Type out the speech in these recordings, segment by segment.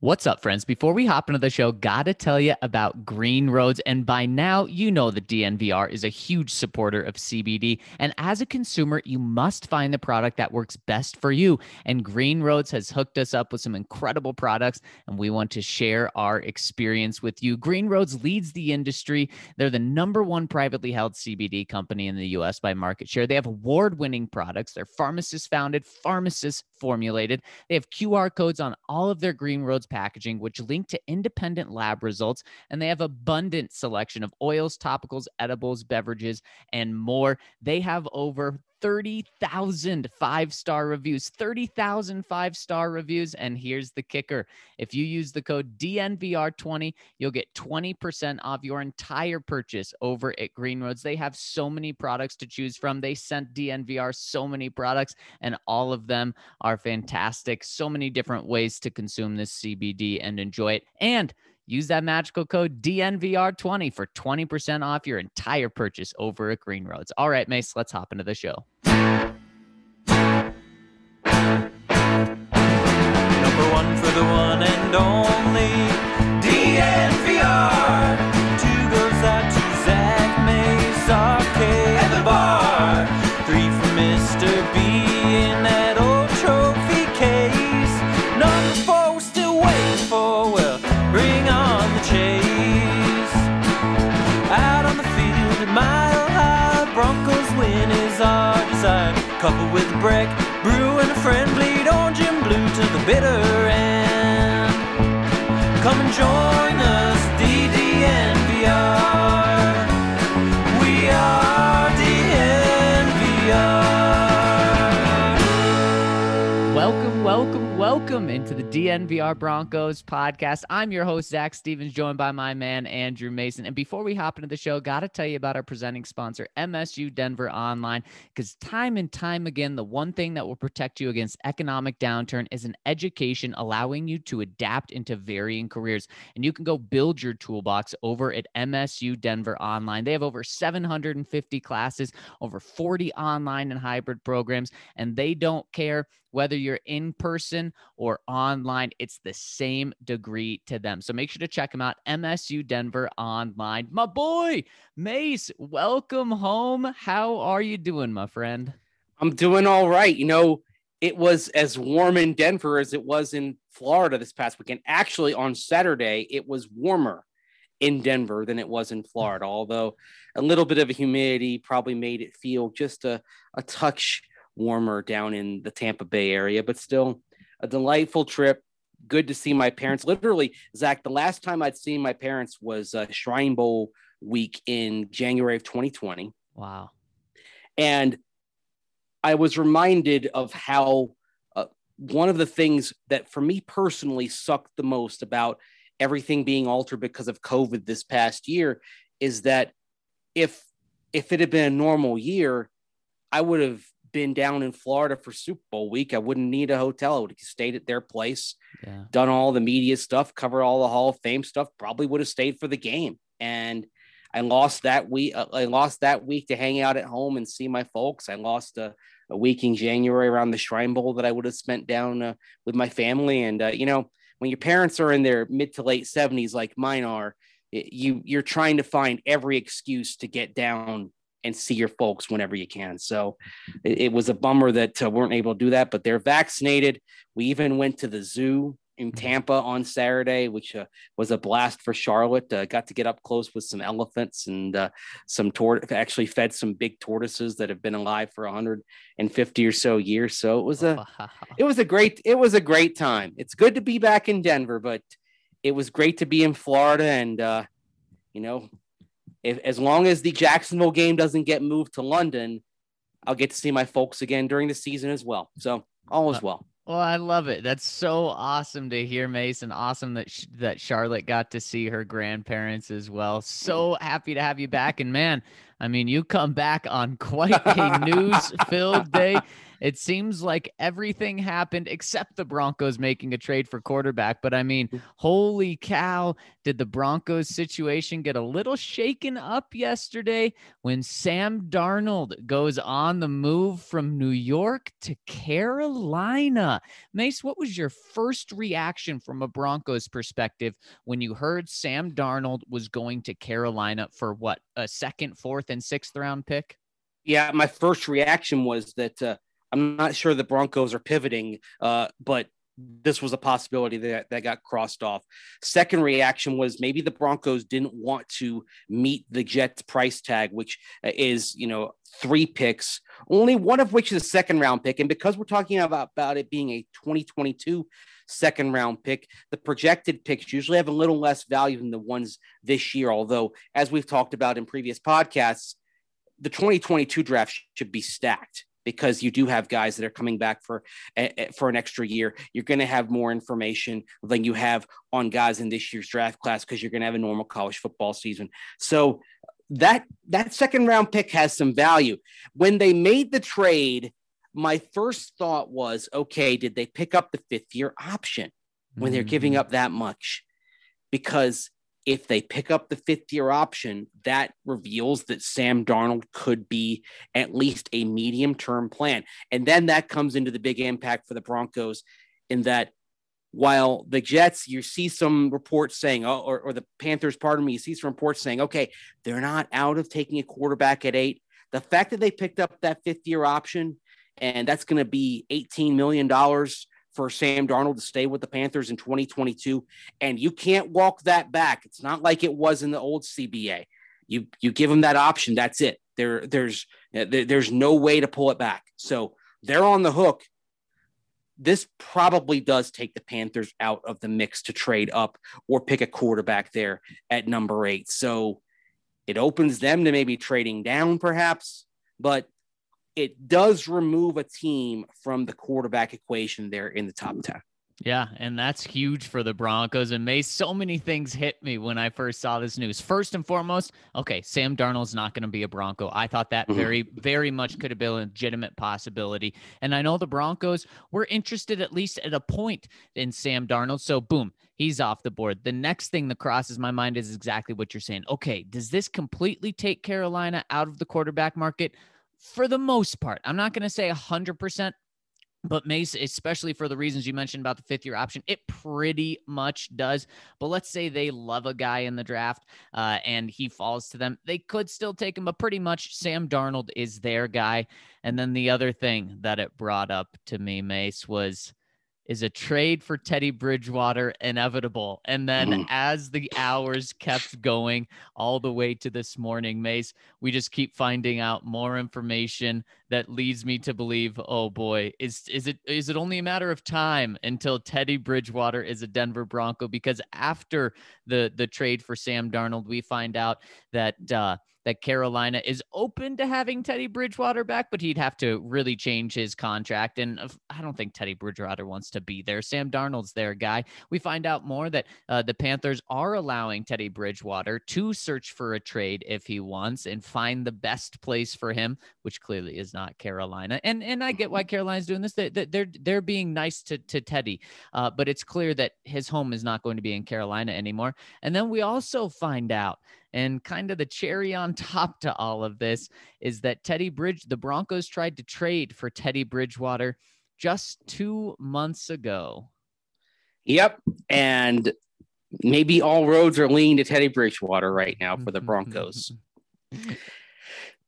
What's up, friends? Before we hop into the show, gotta tell you about Green Roads. And by now, you know the DNVR is a huge supporter of CBD. And as a consumer, you must find the product that works best for you. And Green Roads has hooked us up with some incredible products, and we want to share our experience with you. Green Roads leads the industry. They're the number one privately held CBD company in the US by market share. They have award winning products. They're pharmacist founded, pharmacist formulated. They have QR codes on all of their Green Roads packaging, which link to independent lab results. And they have abundant selection of oils, topicals, edibles, beverages, and more. They have over 30,000 five star reviews, 30,000 five star reviews. And here's the kicker if you use the code DNVR20, you'll get 20% off your entire purchase over at Green Roads. They have so many products to choose from. They sent DNVR so many products, and all of them are fantastic. So many different ways to consume this CBD and enjoy it. And Use that magical code DNVR20 for 20% off your entire purchase over at Green Roads. All right, Mace, let's hop into the show. Number one for the one and only DNVR. Friend bleed orange and blue to the bitter end. Come and join DNVR Broncos podcast. I'm your host, Zac Stevens, joined by my man, Andrew Mason. And before we hop into the show, got to tell you about our presenting sponsor, MSU Denver Online, because time and time again, the one thing that will protect you against economic downturn is an education allowing you to adapt into varying careers. And you can go build your toolbox over at MSU Denver Online. They have over 750 classes, over 40 online and hybrid programs, and they don't care whether you're in person or online, it's the same degree to them. So make sure to check them out. MSU Denver Online. My boy, Mace, welcome home. How are you doing, my friend? I'm doing all right. You know, it was as warm in Denver as it was in Florida this past weekend. Actually, on Saturday, it was warmer in Denver than it was in Florida, although a little bit of a humidity probably made it feel just a, a touch warmer down in the Tampa Bay area, but still a delightful trip. Good to see my parents. Literally, Zac, the last time I'd seen my parents was uh, Shrine Bowl week in January of 2020. Wow. And I was reminded of how uh, one of the things that for me personally sucked the most about everything being altered because of COVID this past year is that if if it had been a normal year, I would have been down in Florida for Super Bowl week, I wouldn't need a hotel. I would have stayed at their place, yeah. done all the media stuff, covered all the Hall of Fame stuff. Probably would have stayed for the game. And I lost that week. Uh, I lost that week to hang out at home and see my folks. I lost a, a week in January around the Shrine Bowl that I would have spent down uh, with my family. And uh, you know, when your parents are in their mid to late seventies, like mine are, you you're trying to find every excuse to get down and see your folks whenever you can. So it, it was a bummer that uh, weren't able to do that, but they're vaccinated. We even went to the zoo in mm-hmm. Tampa on Saturday, which uh, was a blast for Charlotte. Uh, got to get up close with some elephants and uh, some tort. Actually, fed some big tortoises that have been alive for 150 or so years. So it was a, it was a great, it was a great time. It's good to be back in Denver, but it was great to be in Florida and uh, you know if as long as the Jacksonville game doesn't get moved to London, I'll get to see my folks again during the season as well. So all is well. Well, I love it. That's so awesome to hear, Mason. Awesome that sh- that Charlotte got to see her grandparents as well. So happy to have you back. And man, I mean, you come back on quite a news-filled day. It seems like everything happened except the Broncos making a trade for quarterback. But I mean, holy cow, did the Broncos situation get a little shaken up yesterday when Sam Darnold goes on the move from New York to Carolina? Mace, what was your first reaction from a Broncos perspective when you heard Sam Darnold was going to Carolina for what, a second, fourth, and sixth round pick? Yeah, my first reaction was that uh, I'm not sure the Broncos are pivoting, uh, but this was a possibility that, that got crossed off. Second reaction was maybe the Broncos didn't want to meet the Jets price tag, which is, you know, three picks, only one of which is a second round pick. And because we're talking about, about it being a 2022 second round pick, the projected picks usually have a little less value than the ones this year. Although, as we've talked about in previous podcasts, the 2022 draft should be stacked because you do have guys that are coming back for for an extra year. You're going to have more information than you have on guys in this year's draft class because you're going to have a normal college football season. So that that second round pick has some value. When they made the trade, my first thought was, okay, did they pick up the fifth year option when they're giving mm-hmm. up that much? Because if they pick up the fifth year option, that reveals that Sam Darnold could be at least a medium term plan. And then that comes into the big impact for the Broncos in that while the Jets, you see some reports saying, oh, or, or the Panthers, pardon me, you see some reports saying, okay, they're not out of taking a quarterback at eight. The fact that they picked up that fifth year option and that's going to be $18 million for Sam Darnold to stay with the Panthers in 2022, and you can't walk that back. It's not like it was in the old CBA. You you give them that option, that's it. There there's there, there's no way to pull it back. So they're on the hook. This probably does take the Panthers out of the mix to trade up or pick a quarterback there at number eight. So it opens them to maybe trading down, perhaps. But it does remove a team from the quarterback equation there in the top 10. Yeah, and that's huge for the Broncos. And May, so many things hit me when I first saw this news. First and foremost, okay, Sam Darnold's not going to be a Bronco. I thought that mm-hmm. very, very much could have been a legitimate possibility. And I know the Broncos were interested at least at a point in Sam Darnold. So, boom, he's off the board. The next thing that crosses my mind is exactly what you're saying. Okay, does this completely take Carolina out of the quarterback market? For the most part. I'm not going to say 100%, but Mace, especially for the reasons you mentioned about the fifth year option, it pretty much does. But let's say they love a guy in the draft uh, and he falls to them, they could still take him, but pretty much Sam Darnold is their guy. And then the other thing that it brought up to me, Mace, was is a trade for Teddy Bridgewater inevitable? And then mm. as the hours kept going all the way to this morning, Mace, we just keep finding out more information that leads me to believe, oh boy, is is it is it only a matter of time until Teddy Bridgewater is a Denver Bronco? Because after the the trade for Sam Darnold, we find out that uh that Carolina is open to having Teddy Bridgewater back, but he'd have to really change his contract. And I don't think Teddy Bridgewater wants to be there. Sam Darnold's their guy. We find out more that uh, the Panthers are allowing Teddy Bridgewater to search for a trade if he wants and find the best place for him, which clearly is not Carolina. And and I get why Carolina's doing this. They, they're they're being nice to to Teddy, uh, but it's clear that his home is not going to be in Carolina anymore. And then we also find out and kind of the cherry on top to all of this is that Teddy Bridge, the Broncos tried to trade for Teddy Bridgewater just two months ago. Yep. And maybe all roads are leading to Teddy Bridgewater right now for the Broncos.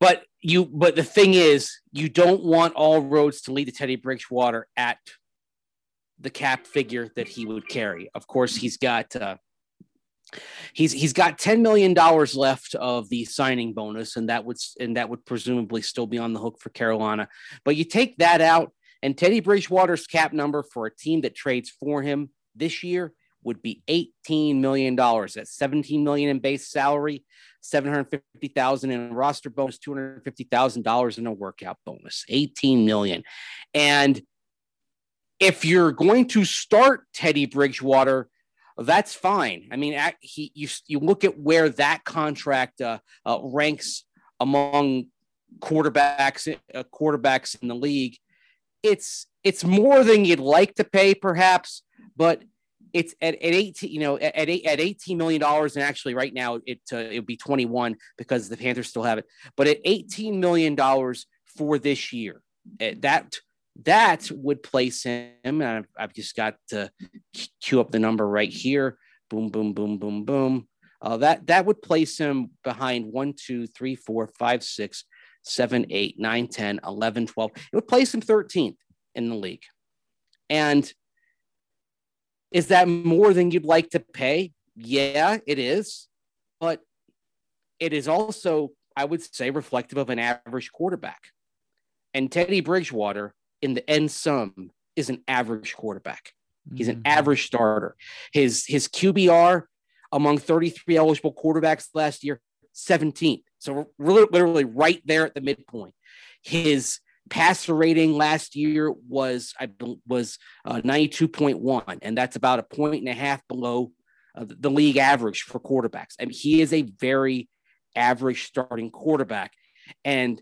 but you but the thing is, you don't want all roads to lead to Teddy Bridgewater at the cap figure that he would carry. Of course, he's got uh, he's he's got 10 million dollars left of the signing bonus and that would and that would presumably still be on the hook for Carolina. But you take that out and Teddy Bridgewater's cap number for a team that trades for him this year would be 18 million dollars. That's 17 million in base salary 750,000 in roster bonus 250,000 dollars in a workout bonus 18 million. And if you're going to start Teddy Bridgewater that's fine. I mean, he you you look at where that contract uh, uh, ranks among quarterbacks uh, quarterbacks in the league. it's it's more than you'd like to pay, perhaps, but it's at, at 18, you know, at, at, at 18 million dollars, and actually right now it uh, it would be 21 because the Panthers still have it, but at 18 million dollars for this year, eh, that that would place him. And I've, I've just got to cue up the number right here. Boom, boom, boom, boom, boom. Uh, that that would place him behind one, two, three, four, five, six, seven, eight, nine, 10, 11, 12. It would place him 13th in the league. And is that more than you'd like to pay? Yeah, it is. But it is also, I would say, reflective of an average quarterback. And Teddy Bridgewater, in the end sum, is an average quarterback. He's an mm-hmm. average starter. His his QBR among 33 eligible quarterbacks last year, 17th. So really, literally right there at the midpoint. His passer rating last year was I was uh, 92.1, and that's about a point and a half below uh, the league average for quarterbacks. I mean, he is a very average starting quarterback, and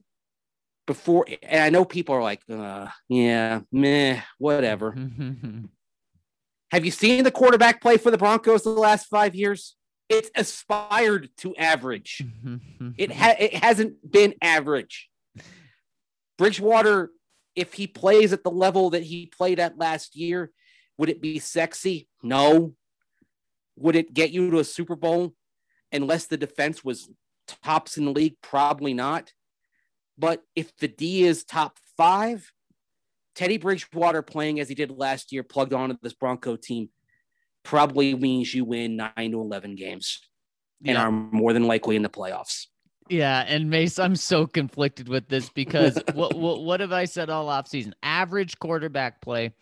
before, and I know people are like, uh, yeah, meh, whatever. Have you seen the quarterback play for the Broncos the last five years? It's aspired to average. it ha- it hasn't been average. Bridgewater, if he plays at the level that he played at last year, would it be sexy? No. Would it get you to a Super Bowl unless the defense was tops in the league? Probably not. But if the D is top five, Teddy Bridgewater playing as he did last year, plugged onto this Bronco team, probably means you win nine to 11 games and are more than likely in the playoffs. Yeah, and Mace, I'm so conflicted with this because what, what what have I said all offseason? Average quarterback play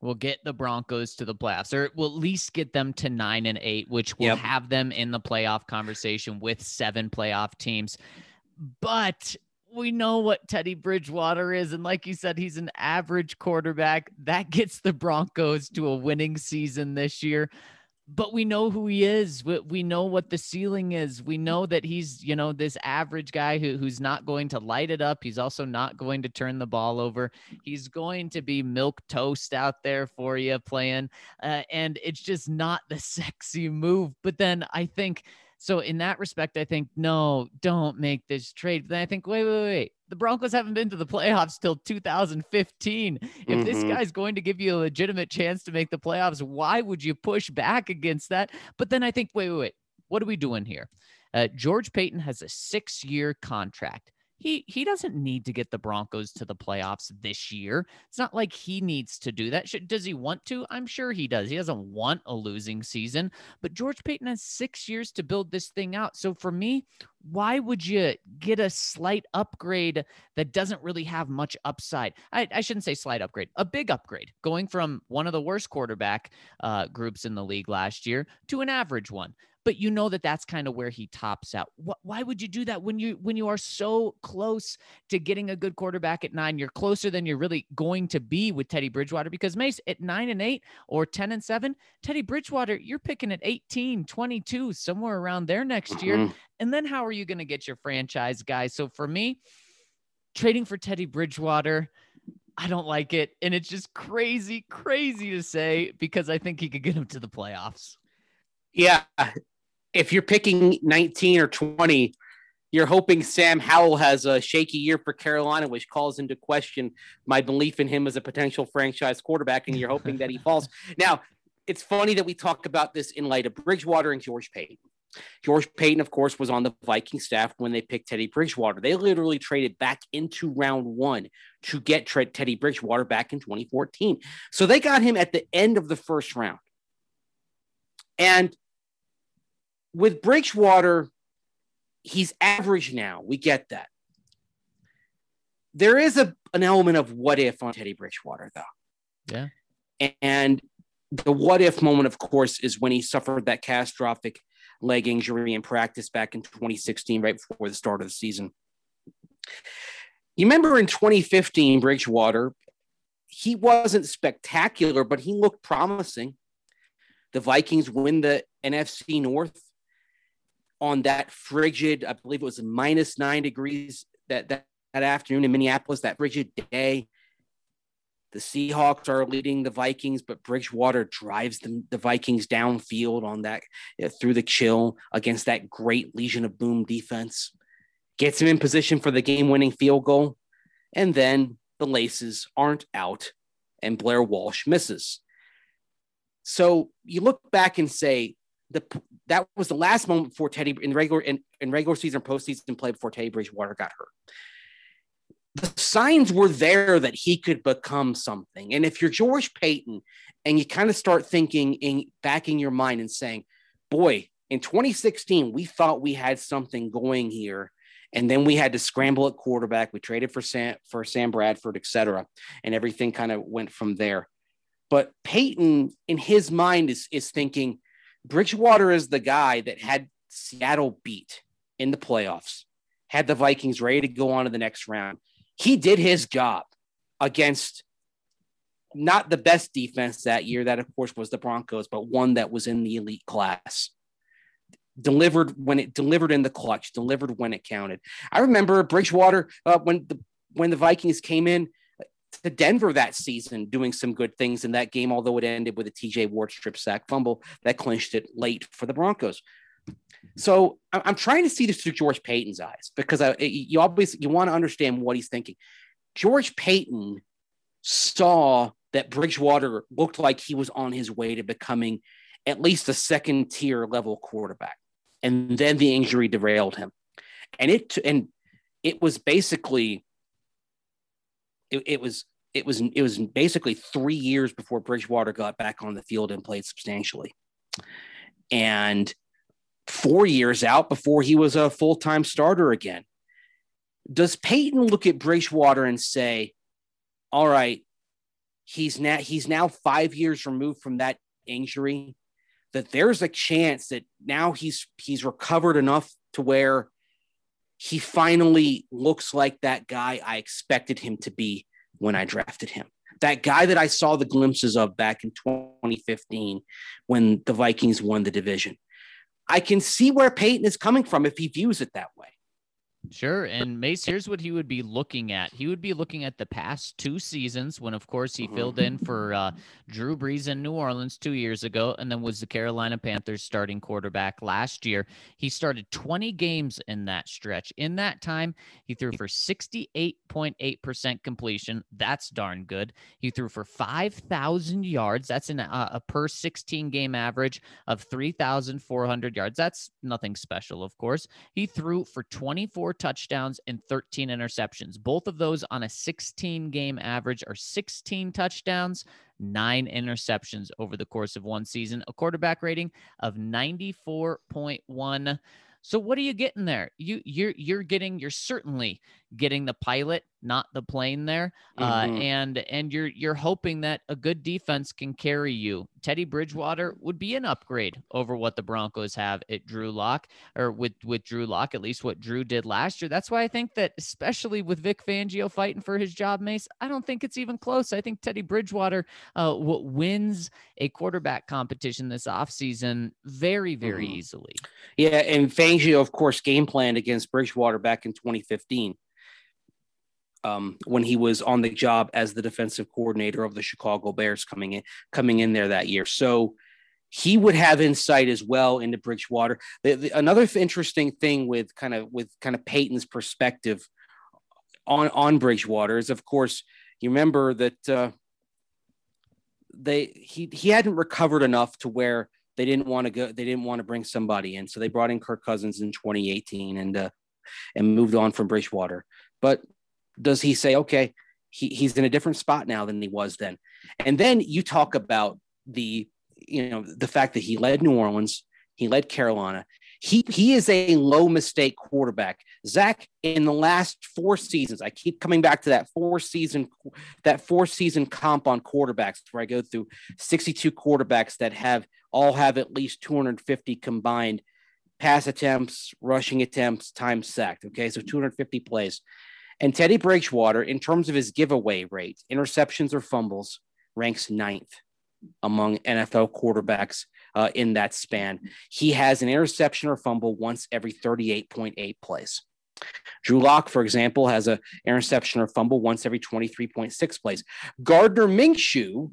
will get the Broncos to the playoffs, or will at least get them to nine and eight, which will yep. have them in the playoff conversation with seven playoff teams. But we know what Teddy Bridgewater is. And like you said, he's an average quarterback. That gets the Broncos to a winning season this year but we know who he is. We, we know what the ceiling is. We know that he's, you know, this average guy who, who's not going to light it up. He's also not going to turn the ball over. He's going to be milk toast out there for you playing. Uh, and it's just not the sexy move. But then I think so in that respect, I think, no, don't make this trade. But then I think, wait, wait, wait. The Broncos haven't been to the playoffs till 2015. If mm-hmm. this guy's going to give you a legitimate chance to make the playoffs, why would you push back against that? But then I think, wait, wait, wait. What are we doing here? Uh, George Paton has a six year contract he he doesn't need to get the Broncos to the playoffs this year. It's not like he needs to do that. Should, does he want to? I'm sure he does. He doesn't want a losing season, but George Paton has 6 years to build this thing out. So for me, why would you get a slight upgrade that doesn't really have much upside? I, I shouldn't say slight upgrade, a big upgrade, going from one of the worst quarterback uh, groups in the league last year to an average one but you know that that's kind of where he tops out. Why would you do that when you when you are so close to getting a good quarterback at nine? You're closer than you're really going to be with Teddy Bridgewater because Mace at nine and eight or 10 and seven, Teddy Bridgewater, you're picking at 18, 22, somewhere around there next year. And then how are you going to get your franchise guys? So for me, trading for Teddy Bridgewater, I don't like it. And it's just crazy, crazy to say because I think he could get him to the playoffs. Yeah, if you're picking 19 or 20, you're hoping Sam Howell has a shaky year for Carolina, which calls into question my belief in him as a potential franchise quarterback, and you're hoping that he falls. Now, it's funny that we talk about this in light of Bridgewater and George Paton. George Paton, of course, was on the Viking staff when they picked Teddy Bridgewater. They literally traded back into round one to get Teddy Bridgewater back in 2014. So they got him at the end of the first round. And with Bridgewater, he's average now. We get that. There is a an element of what if on Teddy Bridgewater, though. Yeah. And the what if moment, of course, is when he suffered that catastrophic leg injury in practice back in 2016, right before the start of the season. You remember in 2015, Bridgewater, he wasn't spectacular, but he looked promising. The Vikings win the NFC North on that frigid, I believe it was minus nine degrees that, that, that afternoon in Minneapolis, that frigid day. The Seahawks are leading the Vikings, but Bridgewater drives the, Vikings downfield on that uh, through the chill against that great Legion of Boom defense. Gets him in position for the game winning field goal. And then the laces aren't out and Blair Walsh misses. So you look back and say the that was the last moment before Teddy in regular in, in regular season postseason play before Teddy Bridgewater got hurt. The signs were there that he could become something. And if you're George Paton and you kind of start thinking in back in your mind and saying, boy, in 2016, we thought we had something going here. And then we had to scramble at quarterback. We traded for Sam for Sam Bradford, et cetera. And everything kind of went from there. But Paton, in his mind, is, is thinking Bridgewater is the guy that had Seattle beat in the playoffs, had the Vikings ready to go on to the next round. He did his job against not the best defense that year. That, of course, was the Broncos, but one that was in the elite class. Delivered when it delivered in the clutch, delivered when it counted. I remember Bridgewater uh, when the when the Vikings came in to Denver that season doing some good things in that game, although it ended with a TJ Ward strip sack fumble that clinched it late for the Broncos. So I'm trying to see this through George Paton's eyes because I, you obviously you want to understand what he's thinking. George Paton saw that Bridgewater looked like he was on his way to becoming at least a second tier level quarterback, and then the injury derailed him, and it and it was basically it, it was it was it was basically three years before Bridgewater got back on the field and played substantially, and four years out before he was a full time starter again. Does Paton look at Bridgewater and say, "All right, he's now he's now five years removed from that injury, that there's a chance that now he's he's recovered enough to where he finally looks like that guy I expected him to be when I drafted him. That guy that I saw the glimpses of back in 2015 when the Vikings won the division. I can see where Paton is coming from if he views it that way. Sure. And Mace, here's what he would be looking at. He would be looking at the past two seasons when, of course, he filled in for uh, Drew Brees in New Orleans two years ago and then was the Carolina Panthers starting quarterback last year. He started 20 games in that stretch. In that time, he threw for 68.8% completion. That's darn good. He threw for 5,000 yards. That's in a, a per 16 game average of 3,400 yards. That's nothing special, of course. He threw for 24 touchdowns and 13 interceptions. Both of those on a 16 game average are 16 touchdowns, nine interceptions over the course of one season, a quarterback rating of 94.1. So what are you getting there? You you're you're getting you're certainly getting the pilot, not the plane there. Uh, mm-hmm. Uh, and and you're you're hoping that a good defense can carry you. Teddy Bridgewater would be an upgrade over what the Broncos have at Drew Lock or with with Drew Lock, at least what Drew did last year. That's why I think that especially with Vic Fangio fighting for his job, Mace, I don't think it's even close. I think Teddy Bridgewater uh, wins a quarterback competition this offseason very, very mm-hmm. easily. Yeah, and Fangio, of course, game planned against Bridgewater back in 2015 um, when he was on the job as the defensive coordinator of the Chicago Bears coming in coming in there that year. So he would have insight as well into Bridgewater. The, the, another interesting thing with kind of with kind of Paton's perspective on on Bridgewater is, of course, you remember that uh, they he he hadn't recovered enough to where they didn't want to go. They didn't want to bring somebody in, so they brought in Kirk Cousins in 2018 and uh, and moved on from Bridgewater. But does he say, okay, he, he's in a different spot now than he was then? And then you talk about the, you know, the fact that he led New Orleans, he led Carolina. He, he is a low mistake quarterback. Zac, in the last four seasons, I keep coming back to that four season, that four season comp on quarterbacks where I go through 62 quarterbacks that have all have at least 250 combined pass attempts, rushing attempts, time sacked. Okay. So 250 plays. And Teddy Bridgewater, in terms of his giveaway rate, interceptions or fumbles, ranks ninth among NFL quarterbacks uh, in that span. He has an interception or fumble once every 38.8 plays. Drew Lock, for example, has a interception or fumble once every 23.6 plays. Gardner Minshew,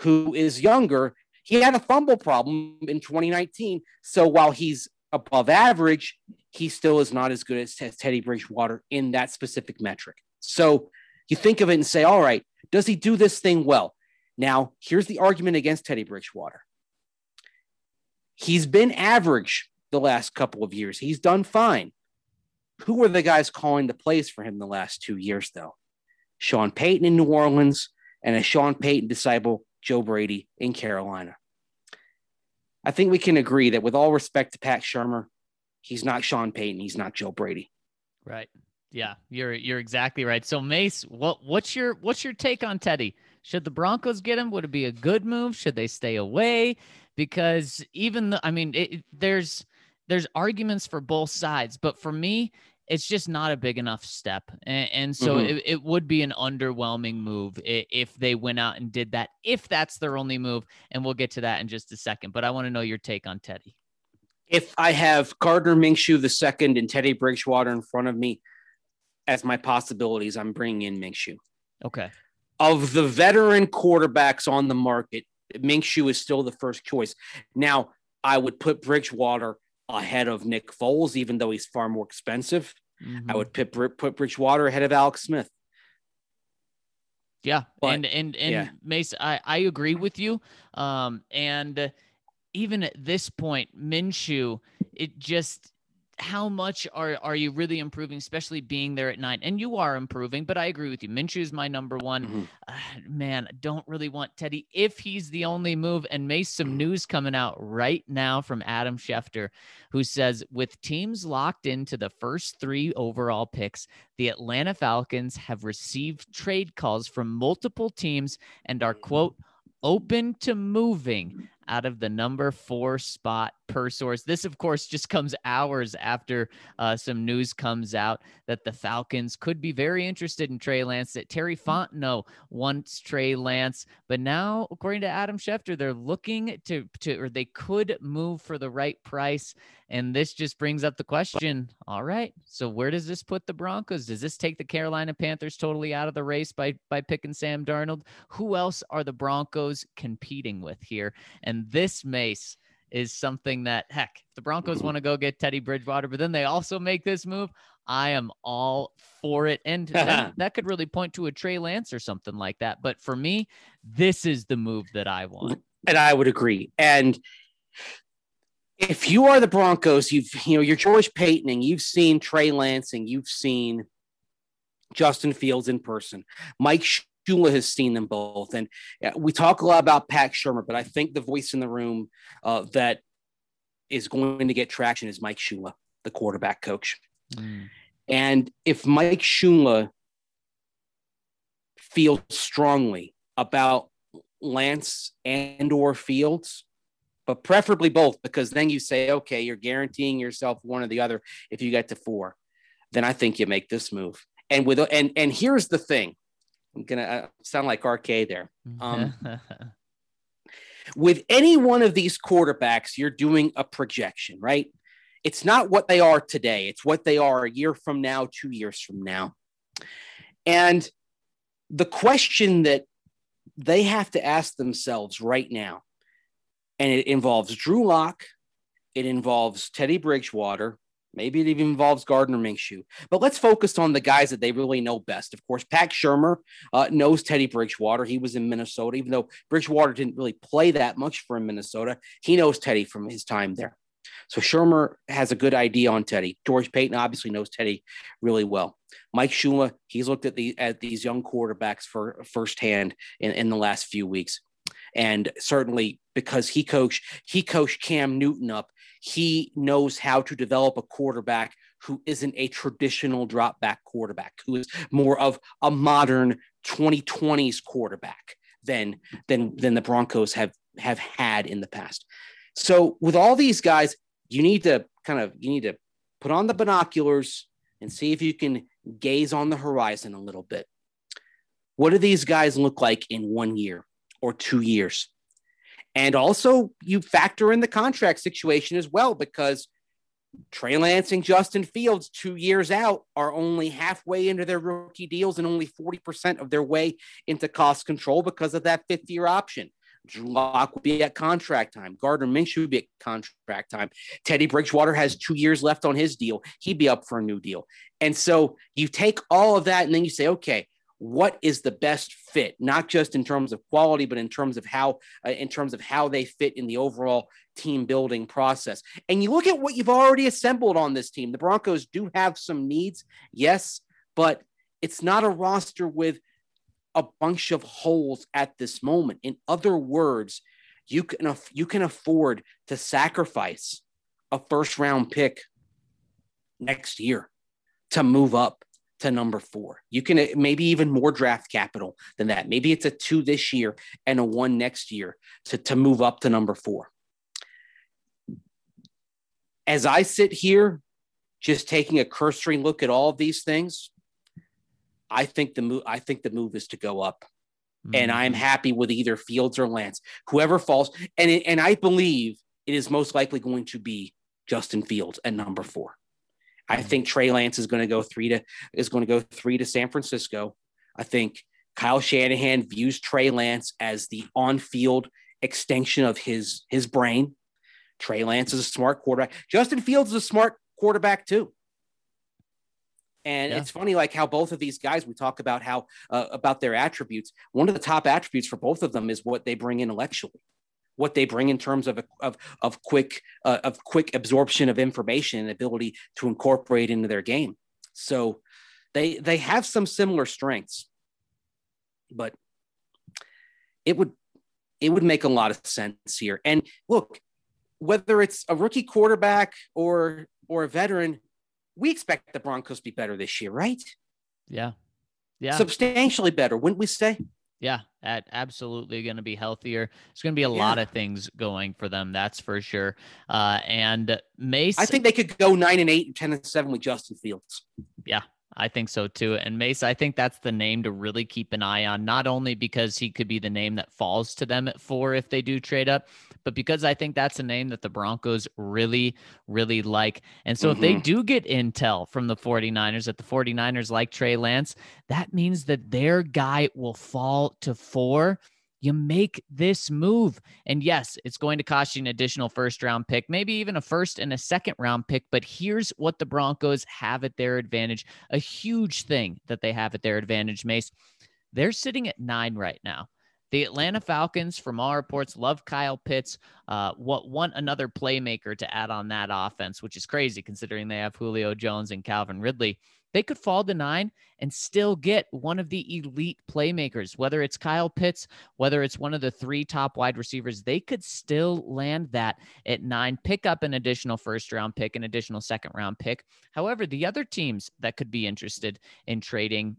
who is younger, he had a fumble problem in 2019. So while he's above average, he still is not as good as Teddy Bridgewater in that specific metric. So you think of it and say, all right, does he do this thing well? Now, here's the argument against Teddy Bridgewater. He's been average the last couple of years. He's done fine. Who were the guys calling the plays for him the last two years, though? Sean Payton in New Orleans and a Sean Payton disciple, Joe Brady in Carolina. I think we can agree that with all respect to Pat Shurmur, he's not Sean Payton, he's not Joe Brady. Right. Yeah, you're you're exactly right. So Mace, what what's your what's your take on Teddy? Should the Broncos get him? Would it be a good move? Should they stay away? Because even the, I mean, it, there's there's arguments for both sides, but for me, it's just not a big enough step. And, and so mm-hmm. it, it, would be an underwhelming move if they went out and did that, if that's their only move. And we'll get to that in just a second. But I want to know your take on Teddy. If I have Gardner Minshew the second and Teddy Bridgewater in front of me as my possibilities, I'm bringing in Minshew. Okay. Of the veteran quarterbacks on the market, Minshew is still the first choice. Now, I would put Bridgewater ahead of Nick Foles, even though he's far more expensive. Mm-hmm. I would put, put Bridgewater ahead of Alex Smith. Yeah, but, and and and yeah. Mace, I I agree with you. Um, and even at this point, Minshew, it just how much are are you really improving, especially being there at night? And you are improving, but I agree with you. Minshew is my number one. Mm-hmm. Uh, man, I don't really want Teddy if he's the only move. And Mace, some news coming out right now from Adam Schefter, who says with teams locked into the first three overall picks, the Atlanta Falcons have received trade calls from multiple teams and are quote open to moving out of the number four spot per source. This, of course, just comes hours after uh, some news comes out that the Falcons could be very interested in Trey Lance, that Terry Fontenot wants Trey Lance. But now, according to Adam Schefter, they're looking to, to or they could move for the right price. And this just brings up the question all right, so where does this put the Broncos? Does this take the Carolina Panthers totally out of the race by, by picking Sam Darnold? Who else are the Broncos competing with here? And this Mace is something that heck, the Broncos mm-hmm. want to go get Teddy Bridgewater, but then they also make this move, I am all for it. And that could really point to a Trey Lance or something like that. But for me, this is the move that I want. And I would agree. And if you are the Broncos, you've you know you're George Paytoning, you've seen Trey Lansing, you've seen Justin Fields in person. Mike Shula has seen them both. And we talk a lot about Pat Shurmur, but I think the voice in the room uh, that is going to get traction is Mike Shula, the quarterback coach. Mm. And if Mike Shula feels strongly about Lance and or Fields, but preferably both, because then you say, okay, you're guaranteeing yourself one or the other if you get to four. Then I think you make this move. And with and and here's the thing I'm gonna uh, sound like RK there. Um, with any one of these quarterbacks, you're doing a projection, right? It's not what they are today. It's what they are a year from now, two years from now. And the question that they have to ask themselves right now, and it involves Drew Lock, it involves Teddy Bridgewater, Maybe it even involves Gardner Minshew. But let's focus on the guys that they really know best. Of course, Pat Shurmur uh, knows Teddy Bridgewater. He was in Minnesota, even though Bridgewater didn't really play that much for Minnesota. He knows Teddy from his time there. So Shurmur has a good idea on Teddy. George Paton obviously knows Teddy really well. Mike Shula, he's looked at the at these young quarterbacks for firsthand in, in the last few weeks. And certainly because he coached, he coached Cam Newton up he knows how to develop a quarterback who isn't a traditional drop back quarterback, who is more of a modern 2020s quarterback than than than the Broncos have have had in the past. So with all these guys, you need to kind of you need to put on the binoculars and see if you can gaze on the horizon a little bit. What do these guys look like in one year or two years? And also, you factor in the contract situation as well, because Trey Lance and Justin Fields, two years out, are only halfway into their rookie deals and only 40% of their way into cost control because of that fifth year option. Drew Lock will be at contract time. Gardner Minshew will be at contract time. Teddy Bridgewater has two years left on his deal. He'd be up for a new deal. And so you take all of that and then you say, okay, what is the best fit not just in terms of quality but in terms of how uh, in terms of how they fit in the overall team building process. And you look at what you've already assembled on this team. The broncos do have some needs yes but it's not a roster with a bunch of holes at this moment. In other words you can you can afford to sacrifice a first round pick next year to move up to number four. You can uh, maybe even more draft capital than that. Maybe it's a two this year and a one next year to, to move up to number four. As I sit here, just taking a cursory look at all of these things, I think the move. I think the move is to go up, mm-hmm. and I'm mm-hmm. happy with either Fields or Lance, whoever falls. And it, and I believe it is most likely going to be Justin Fields at number four. I think Trey Lance is going to go three to is going to go three to San Francisco. I think Kyle Shanahan views Trey Lance as the on-field extension of his his brain. Trey Lance is a smart quarterback. Justin Fields is a smart quarterback too. And yeah. it's funny, like how both of these guys, we talk about how uh, about their attributes. One of the top attributes for both of them is what they bring intellectually what they bring in terms of of of quick uh, of quick absorption of information and ability to incorporate into their game. So they they have some similar strengths, but it would it would make a lot of sense here. And look, whether it's a rookie quarterback or or a veteran, we expect the Broncos to be better this year, right? Yeah. Yeah. Substantially better, wouldn't we say? Yeah, at absolutely going to be healthier. It's going to be a yeah. lot of things going for them, that's for sure. Uh, and Mace, I think they could go nine and eight and ten and seven with Justin Fields. Yeah, I think so too. And Mace, I think that's the name to really keep an eye on, not only because he could be the name that falls to them at four if they do trade up, but because I think that's a name that the Broncos really, really like. And so mm-hmm. if they mm-hmm. do get intel from the 49ers that the 49ers like Trey Lance, that means that their guy will fall to four you make this move. And yes, it's going to cost you an additional first round pick, maybe even a first and a second round pick. But here's what the Broncos have at their advantage a huge thing that they have at their advantage, Mace. They're sitting at nine right now. The Atlanta Falcons, from all reports, love Kyle Pitts. Uh, what want another playmaker to add on that offense, which is crazy considering they have Julio Jones and Calvin Ridley. They could fall to nine and still get one of the elite playmakers, whether it's Kyle Pitts, whether it's one of the three top wide receivers. They could still land that at nine, pick up an additional first round pick, an additional second round pick. However, the other teams that could be interested in trading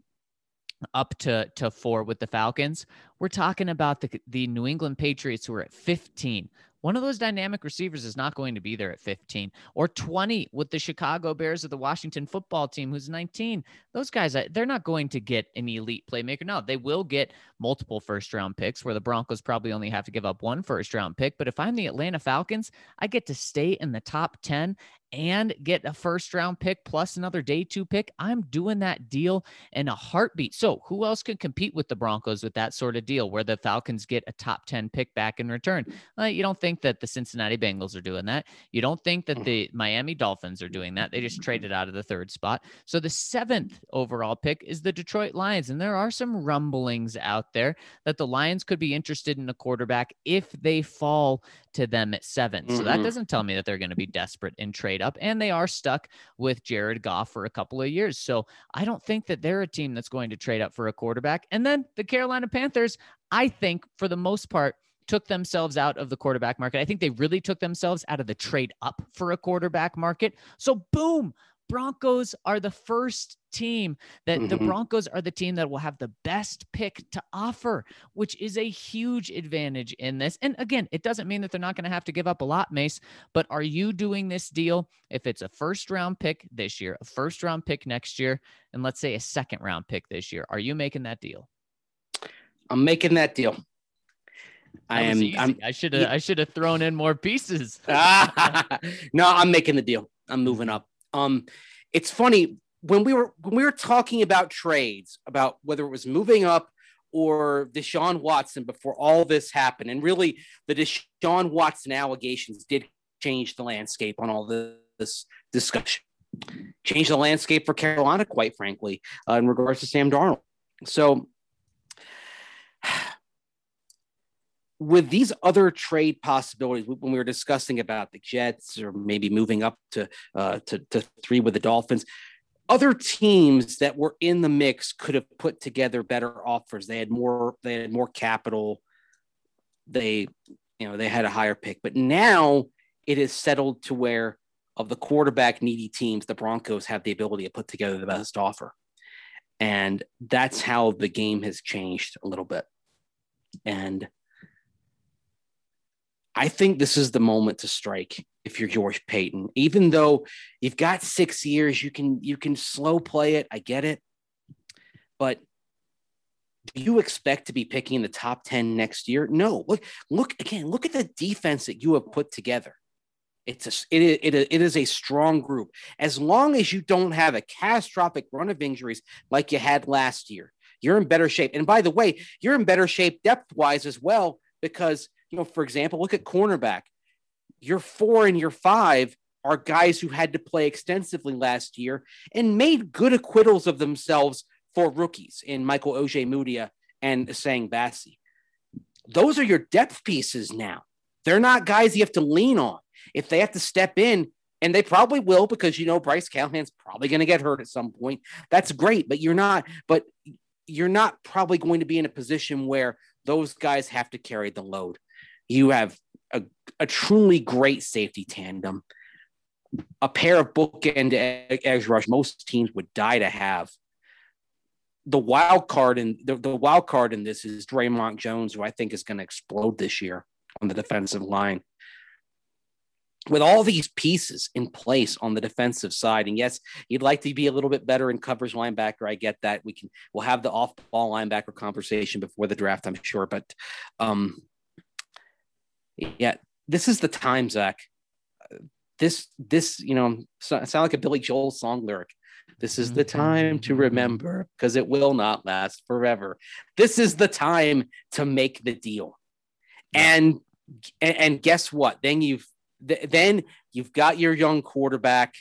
up to to four with the Falcons. We're talking about the the New England Patriots who are at 15. One of those dynamic receivers is not going to be there at 15 or 20 with the Chicago Bears or the Washington football team who's 19. Those guys, they're not going to get an elite playmaker. No, they will get multiple first round picks where the Broncos probably only have to give up one first round pick. But if I'm the Atlanta Falcons, I get to stay in the top 10 and get a first round pick plus another day two pick, I'm doing that deal in a heartbeat. So, who else can compete with the Broncos with that sort of deal where the Falcons get a top 10 pick back in return? Uh, you don't think that the Cincinnati Bengals are doing that. You don't think that the Miami Dolphins are doing that. They just traded out of the third spot. So, the seventh overall pick is the Detroit Lions. And there are some rumblings out there that the Lions could be interested in a quarterback if they fall to them at 7 mm-hmm. So, that mm-hmm. doesn't tell me that they're going to be desperate in trade trade up, and they are stuck with Jared Goff for a couple of years. So I don't think that they're a team that's going to trade up for a quarterback. And then the Carolina Panthers, I think for the most part, took themselves out of the quarterback market. I think they really took themselves out of the trade up for a quarterback market. So, boom, Broncos are the first team that mm-hmm. the Broncos are the team that will have the best pick to offer, which is a huge advantage in this. And again, it doesn't mean that they're not going to have to give up a lot, Mace, but are you doing this deal if it's a first round pick this year, a first round pick next year, and let's say a second round pick this year? Are you making that deal? I'm making that deal. I am. I should have. I should have thrown in more pieces. no, I'm making the deal. I'm moving up. Um, it's funny when we were when we were talking about trades, about whether it was moving up or Deshaun Watson before all this happened, and really the Deshaun Watson allegations did change the landscape on all this discussion, change the landscape for Carolina, quite frankly, uh, in regards to Sam Darnold. So with these other trade possibilities, when we were discussing about the Jets or maybe moving up to uh, to, to three with the Dolphins, other teams that were in the mix could have put together better offers. They had more. They had more capital. They, you know, they had a higher pick. But now it is settled to where of the quarterback needy teams, the Broncos have the ability to put together the best offer, and that's how the game has changed a little bit. And I think this is the moment to strike if you're George Paton. Even though you've got six years, you can you can slow play it. I get it, but do you expect to be picking in the top 10 next year? No. Look, look again, look at the defense that you have put together. It's a, it, it, it is a strong group. As long as you don't have a catastrophic run of injuries like you had last year, you're in better shape. And by the way, you're in better shape depth wise as well because you know, for example, look at cornerback. Your four and your five are guys who had to play extensively last year and made good acquittals of themselves for rookies in Michael Ojemudia and Essang Bassey. Those are your depth pieces now. They're not guys you have to lean on. If they have to step in, and they probably will because you know Bryce Callahan's probably going to get hurt at some point. That's great, but you're not. But you're not probably going to be in a position where those guys have to carry the load. You have a, a truly great safety tandem, a pair of bookend edge rush most teams would die to have. The wild card in the, the wild card in this is Dre'Mont Jones, who I think is going to explode this year on the defensive line. With all these pieces in place on the defensive side, and yes, you'd like to be a little bit better in coverage linebacker. I get that. We can we'll have the off-ball linebacker conversation before the draft, I'm sure. But um, yeah, this is the time, Zac. This, this, you know, sound like a Billy Joel song lyric. This is the time to remember because it will not last forever. This is the time to make the deal. And and guess what? Then you've then you've got your young quarterback.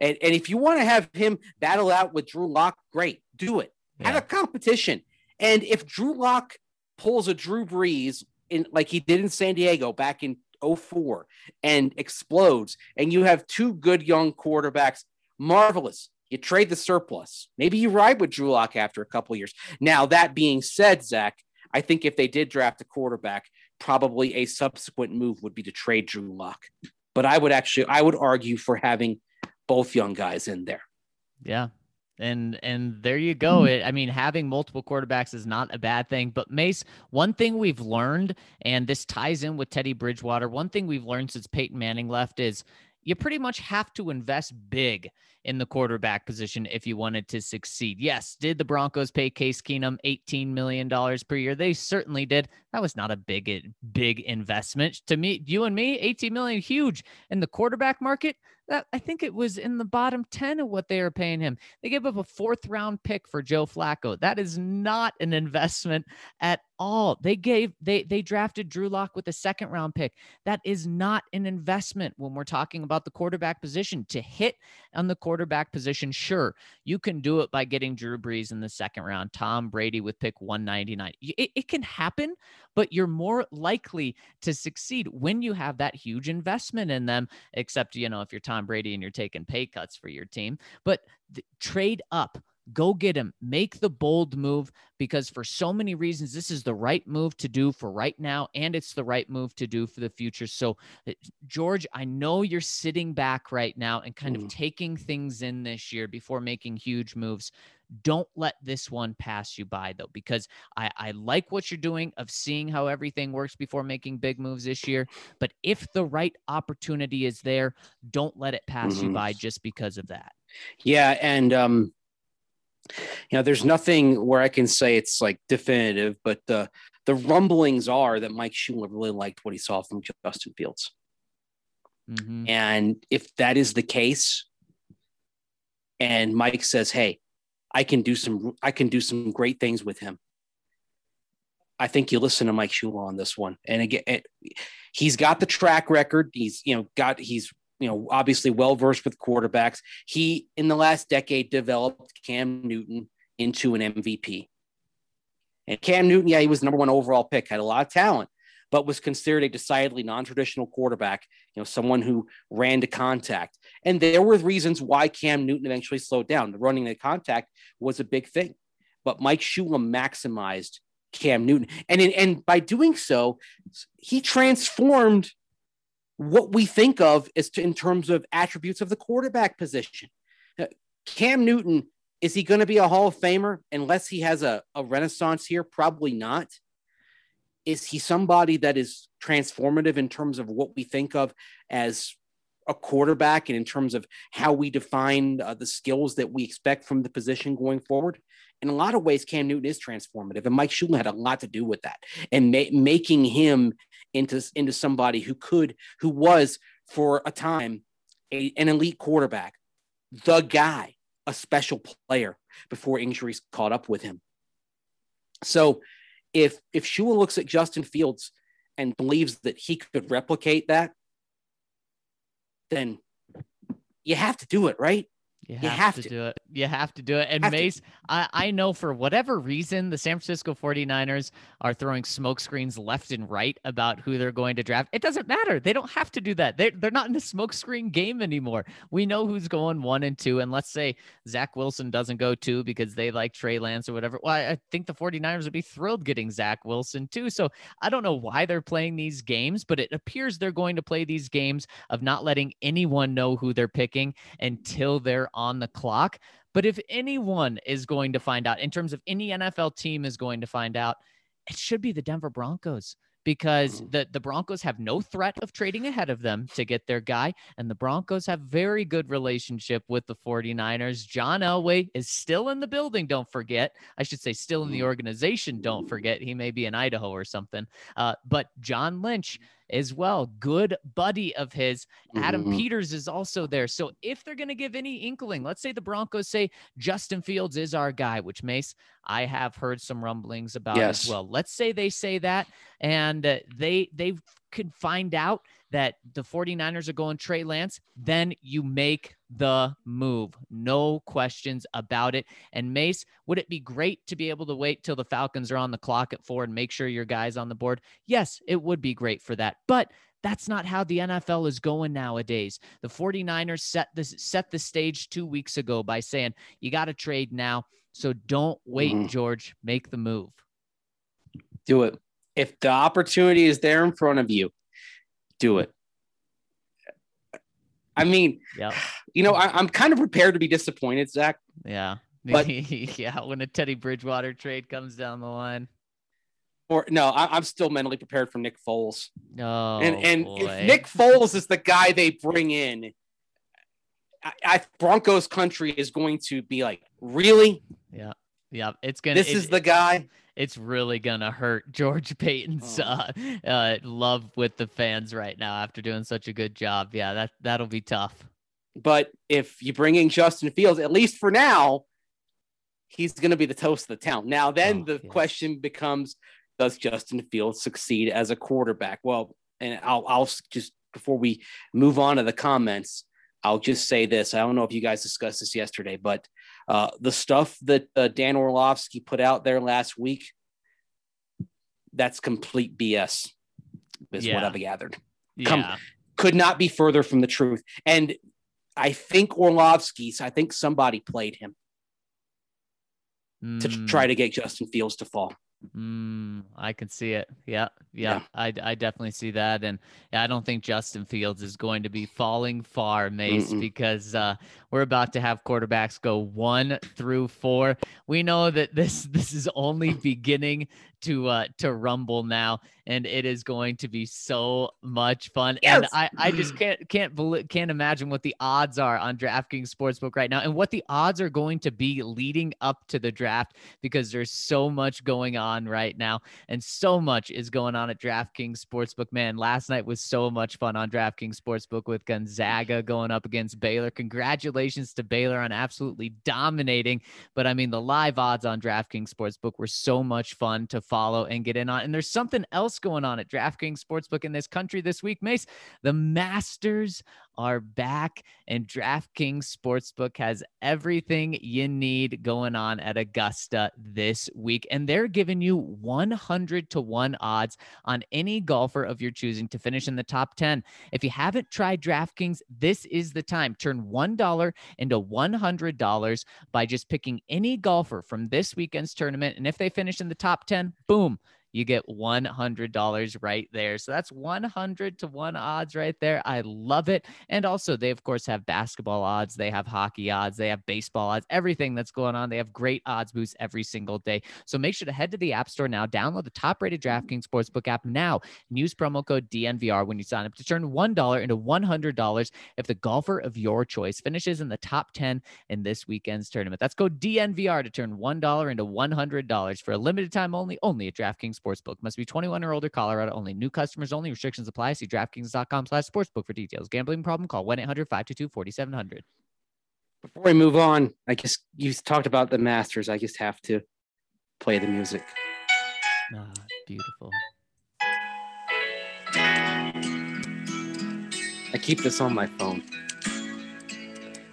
And, and if you want to have him battle out with Drew Lock, great, do it. Yeah. Have a competition. And if Drew Lock pulls a Drew Brees in like he did in San Diego back in 04 and explodes, and you have two good young quarterbacks, marvelous. You trade the surplus. Maybe you ride with Drew Lock after a couple years. Now, that being said, Zac, I think if they did draft a quarterback, probably a subsequent move would be to trade Drew Lock. But I would actually, I would argue for having both young guys in there. Yeah, and and there you go. Mm-hmm. It, I mean, having multiple quarterbacks is not a bad thing. But Mace, one thing we've learned, and this ties in with Teddy Bridgewater. One thing we've learned since Peyton Manning left is you pretty much have to invest big in the quarterback position if you wanted to succeed. Yes, did the Broncos pay Case Keenum $18 million per year? They certainly did. That was not a big, big investment. To me, you and me, 18 million, huge. In the quarterback market, that I think it was in the bottom 10 of what they were paying him. They gave up a fourth round pick for Joe Flacco. That is not an investment at all. They gave they they drafted Drew Lock with a second round pick. That is not an investment when we're talking about the quarterback position. To hit on the quarterback position, sure, you can do it by getting Drew Brees in the second round, Tom Brady with pick 199. It, it can happen, but you're more likely to succeed when you have that huge investment in them, except, you know, if you're Tom Brady and you're taking pay cuts for your team. But th- trade up Go get him. Make the bold move because for so many reasons, this is the right move to do for right now, and it's the right move to do for the future. So, uh, George, I know you're sitting back right now and kind mm. of taking things in this year before making huge moves. Don't let this one pass you by, though, because I, I like what you're doing of seeing how everything works before making big moves this year. But if the right opportunity is there, don't let it pass mm-hmm. you by just because of that. Yeah. And, um, you know, there's nothing where I can say it's like definitive, but the the rumblings are that Mike Shula really liked what he saw from Justin Fields. Mhm. And if that is the case, and Mike says, "Hey, I can do some, I can do some great things with him," I think you listen to Mike Shula on this one. And again, it, he's got the track record. He's you know got he's you know obviously well versed with quarterbacks. He in the last decade developed Cam Newton into an MVP. And Cam Newton, yeah, he was number one overall pick, had a lot of talent, but was considered a decidedly non-traditional quarterback. You know, someone who ran to contact. And there were reasons why Cam Newton eventually slowed down. The running the contact was a big thing, but Mike Shula maximized Cam Newton, and in, and by doing so, he transformed what we think of is to, in terms of attributes of the quarterback position. Uh, Cam Newton is he going to be a Hall of Famer unless he has a, a renaissance here? Probably not. Is he somebody that is transformative in terms of what we think of as a quarterback and in terms of how we define uh, the skills that we expect from the position going forward? In a lot of ways, Cam Newton is transformative, and Mike Shula had a lot to do with that, and ma- making him into into somebody who could, who was for a time, a, an elite quarterback, the guy, a special player before injuries caught up with him. So, if if Shula looks at Justin Fields and believes that he could replicate that, then you have to do it, right? You have, You have to, to. do it. You have to do it. And Have to. Mace, I, I know for whatever reason, the San Francisco 49ers are throwing smoke screens left and right about who they're going to draft. It doesn't matter. They don't have to do that. They're, they're not in the smoke screen game anymore. We know who's going one and two. And let's say Zach Wilson doesn't go two because they like Trey Lance or whatever. Well, I I think the 49ers would be thrilled getting Zach Wilson too. So I don't know why they're playing these games, but it appears they're going to play these games of not letting anyone know who they're picking until they're on the clock. But if anyone is going to find out, in terms of any NFL team is going to find out, it should be the Denver Broncos because the, the Broncos have no threat of trading ahead of them to get their guy. And the Broncos have very good relationship with the 49ers. John Elway is still in the building, don't forget. I should say still in the organization, don't forget. He may be in Idaho or something. Uh, but John Lynch as well, good buddy of his. Adam Mhm. Peters is also there. So if they're going to give any inkling, let's say the Broncos say Justin Fields is our guy, which Mace, I have heard some rumblings about Yes. as well. Let's say they say that and uh, they they could find out that the 49ers are going Trey Lance, then you make the move. No questions about it. And Mace, would it be great to be able to wait till the Falcons are on the clock at 4 and make sure your guys on the board? Yes, it would be great for that. But that's not how the NFL is going nowadays. The 49ers set this set the stage 2 weeks ago by saying you got to trade now. So don't wait, Mhm. George, make the move. Do it. If the opportunity is there in front of you, do it. I mean, Yep. you know, I, I'm kind of prepared to be disappointed, Zac. Yeah. But- yeah, when a Teddy Bridgewater trade comes down the line. Or no, I, I'm still mentally prepared for Nick Foles. Oh, and and boy. if Nick Foles is the guy they bring in, I, I Broncos country is going to be like, really? yeah, yeah, it's gonna. This it- is the guy? It's really gonna hurt George Paton's Oh. uh, uh, love with the fans right now after doing such a good job. Yeah, that that'll be tough. But if you bring in Justin Fields, at least for now, he's going to be the toast of the town. Now, then Oh, the yes. question becomes Does Justin Fields succeed as a quarterback? Well, and I'll, I'll just before we move on to the comments, I'll just say this. I don't know if you guys discussed this yesterday, but uh, the stuff that uh, Dan Orlovsky put out there last week, that's complete BS, is what I've gathered Come- Yeah, could not be further from the truth. And I think Orlovsky's, I think somebody played him to Mm, try to get Justin Fields to fall. Mm, I can see it. Yeah, yeah, Yeah. I I definitely see that, and I don't think Justin Fields is going to be falling far, Mace, Mm-mm. because uh, we're about to have quarterbacks go one through four. We know that this this is only beginning to uh to rumble now and it is going to be so much fun Yes. and i i just can't can't believe can't imagine what the odds are on draftkings sportsbook right now and what the odds are going to be leading up to the draft because there's so much going on right now and so much is going on at draftkings sportsbook man last night was so much fun on draftkings sportsbook with gonzaga going up against baylor congratulations to baylor on absolutely dominating but I mean, the live odds on DraftKings Sportsbook were so much fun to follow and get in on. And there's something else going on at DraftKings Sportsbook in this country this week, Mace. The Masters are back, and DraftKings Sportsbook has everything you need going on at Augusta this week. And they're giving you 100 to 1 odds on any golfer of your choosing to finish in the top 10. If you haven't tried DraftKings, this is the time. Turn $1 into $100 by just picking any golfer from this weekend's tournament. And if they finish in the top 10, boom, you get $100 right there. So that's 100 to 1 odds right there. I love it. And also, they, of course, have basketball odds, they have hockey odds, they have baseball odds, everything that's going on. They have great odds boosts every single day. So make sure to head to the App Store now, download the top rated DraftKings Sportsbook app now, and use promo code DNVR when you sign up to turn $1 into $100 if the golfer of your choice finishes in the top 10 in this weekend's tournament. That's code DNVR to turn $1 into $100 for a limited time only, only at DraftKings Sportsbook. Must be 21 or older, Colorado only. New customers only. Restrictions apply. See DraftKings.com slash sportsbook for details. Gambling problem? Call 1-800-522-4700. Before we move on, I guess you talked about the Masters. I just have to play the music. Ah, beautiful. I keep this on my phone.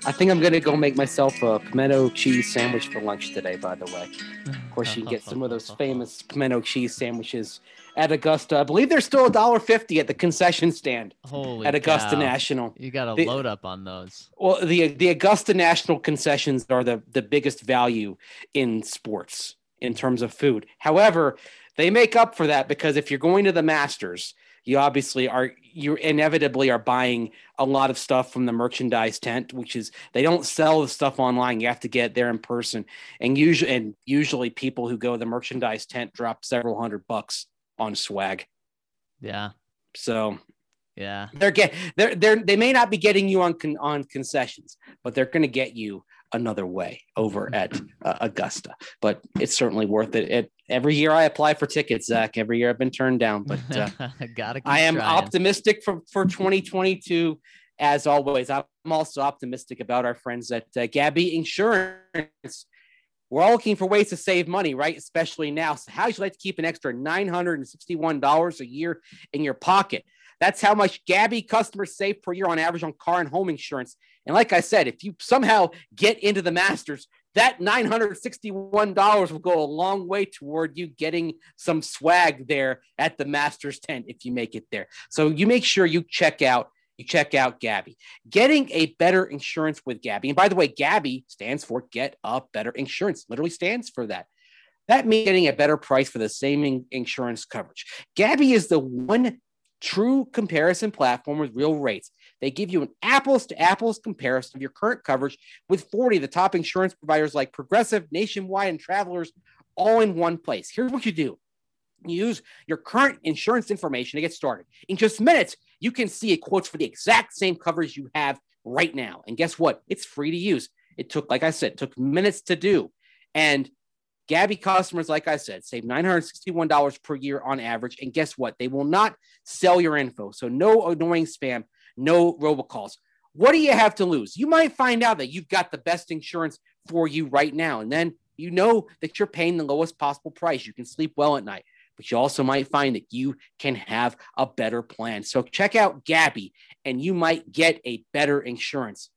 I think I'm gonna go make myself a pimento cheese sandwich for lunch today. By the way, of course, you can get some of those famous pimento cheese sandwiches at Augusta. I believe they're still a dollar fifty at the concession stand Holy at Augusta cow. National. You got to load up on those. Well, the the Augusta National concessions are the the biggest value in sports in terms of food. However, they make up for that because if you're going to the Masters, you obviously are you inevitably are buying a lot of stuff from the merchandise tent, which is they don't sell the stuff online. You have to get there in person, and usually and usually people who go to the merchandise tent drop several hundred bucks on swag. Yeah. So Yeah. they're get they're they're they may not be getting you on con, on concessions, but they're going to get you another way over at uh, Augusta. But it's certainly worth it. it. Every year I apply for tickets, Zac. Every year I've been turned down, but uh, Gotta keep I am trying. optimistic for for 2022. As always, I'm also optimistic about our friends at uh, Gabi Insurance. We're all looking for ways to save money, right? Especially now. So, how would you like to keep an extra $961 a year in your pocket? That's how much Gabi customers save per year on average on car and home insurance. And like I said, if you somehow get into the Masters, that $961 will go a long way toward you getting some swag there at the Masters tent if you make it there. So you make sure you check out you check out Gabi. Getting a better insurance with Gabi. And by the way, Gabi stands for Get a Better Insurance. Literally stands for that. That means getting a better price for the same in- insurance coverage. Gabi is the one true comparison platform with real rates. They give you an apples to apples comparison of your current coverage with 40 of the top insurance providers like Progressive, Nationwide, and Travelers all in one place. Here's what you do. Use your current insurance information to get started. In just minutes, you can see quotes for the exact same coverage you have right now. And guess what? It's free to use. It took, like I said, took minutes to do. And Gabi customers, like I said, save $961 per year on average. And guess what? They will not sell your info. So no annoying spam, no robocalls. What do you have to lose? You might find out that you've got the best insurance for you right now. And then you know that you're paying the lowest possible price. You can sleep well at night. But you also might find that you can have a better plan. So check out Gabi and you might get a better insurance.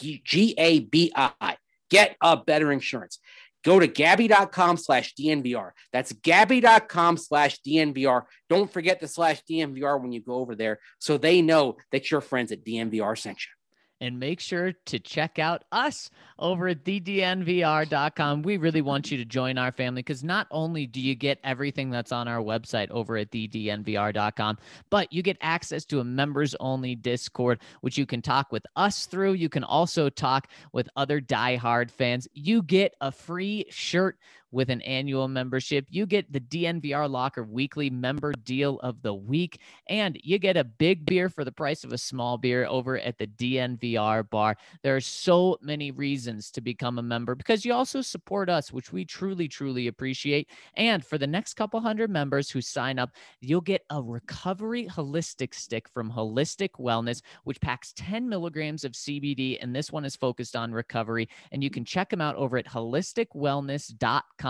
G A B I. Get a better insurance. Go to gabi.com slash DNVR. That's gabi.com slash DNVR. Don't forget the slash DNVR when you go over there so they know that your friends at DNVR sent you. And make sure to check out us over at thednvr.com. We really want you to join our family because not only do you get everything that's on our website over at thednvr.com, but you get access to a members only Discord, which you can talk with us through. You can also talk with other diehard fans. You get a free shirt with an annual membership. You get the DNVR Locker weekly member deal of the week, and you get a big beer for the price of a small beer over at the DNVR bar. There are so many reasons to become a member because you also support us, which we truly, truly appreciate. And for the next couple hundred members who sign up, you'll get a recovery holistic stick from Holistik Wellness, which packs 10 milligrams of CBD. And this one is focused on recovery. And you can check them out over at holistikwellness.com.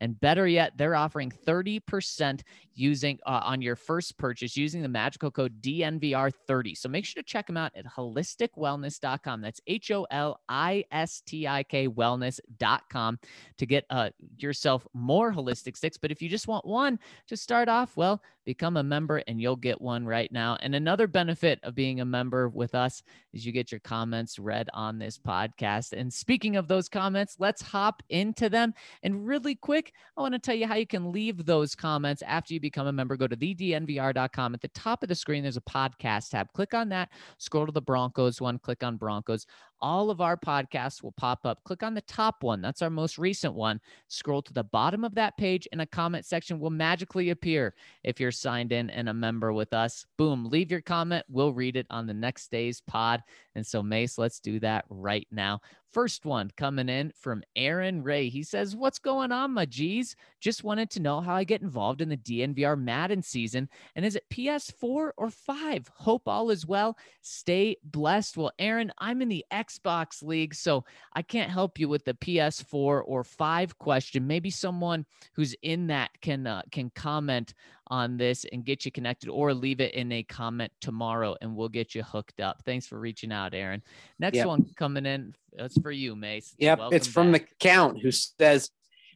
And better yet, they're offering 30% using uh, on your first purchase using the magical code DNVR30. So make sure to check them out at holistikwellness.com. That's H O L I S T I K wellness.com to get uh, yourself more holistic sticks. But if you just want one to start off, well, become a member and you'll get one right now. And another benefit of being a member with us is you get your comments read on this podcast. And speaking of those comments, let's hop into them. And really quick, I want to tell you how you can leave those comments after you become a member. Go to thednvr.com. At the top of the screen, there's a podcast tab. Click on that, scroll to the Broncos one, click on Broncos all of our podcasts will pop up. Click on the top one. That's our most recent one. Scroll to the bottom of that page, and a comment section will magically appear if you're signed in and a member with us. Boom, leave your comment. We'll read it on the next day's pod. And so, Mace, let's do that right now. First one coming in from Aaron Ray. He says, What's going on, my G's? Just wanted to know how I get involved in the DNVR Madden season. And is it PS4 or 5? Hope all is well. Stay blessed. Well, Aaron, I'm in the Xbox League, so I can't help you with the PS4 or 5 question. Maybe someone who's in that can uh, can comment on this and get you connected or leave it in a comment tomorrow and we'll get you hooked up. Thanks for reaching out, Aaron. Next yep. one coming in. That's for you, Mace. Yep. Welcome it's from back. the count who says,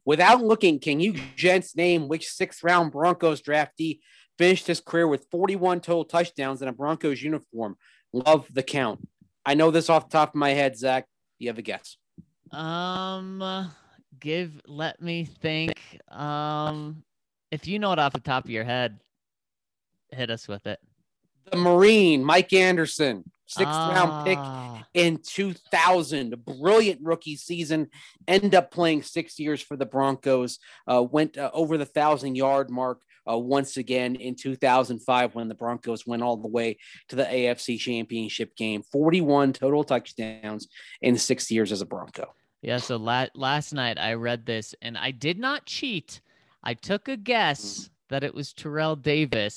without looking, can you gents name which sixth round Broncos draftee finished his career with 41 total touchdowns in a Broncos uniform? Love the count. I know this off the top of my head, Zac. Do you have a guess? Um, give, let me think. Um, if you know it off the top of your head, hit us with it. The Marine, Mike Anderson, sixth ah. round pick ah. in 2000. Brilliant rookie season. End up playing six years for the Broncos. Uh, went uh, over the thousand yard mark uh, once again in 2005 when the Broncos went all the way to the AFC Championship game. 41 total touchdowns in six years as a Bronco. Yeah. So la- last night I read this and I did not cheat. I took a guess that it was Terrell Davis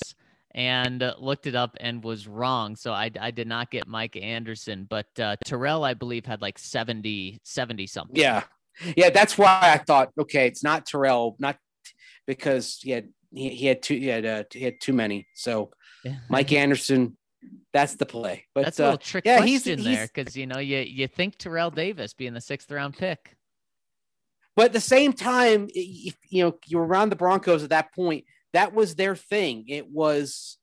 and uh, looked it up and was wrong. So I, I did not get Mike Anderson, but uh, Terrell, I believe, had like 70, 70 something. Yeah. Yeah. That's why I thought, okay, it's not Terrell, not because he had, he, he had too, he had, uh, he had too many. So Mike Anderson, that's the play. But that's a little uh, trick yeah, question he's, there because you know you you think Terrell Davis being the sixth round pick. But at the same time, if, you know, you were around the Broncos at that point. That was their thing. It was,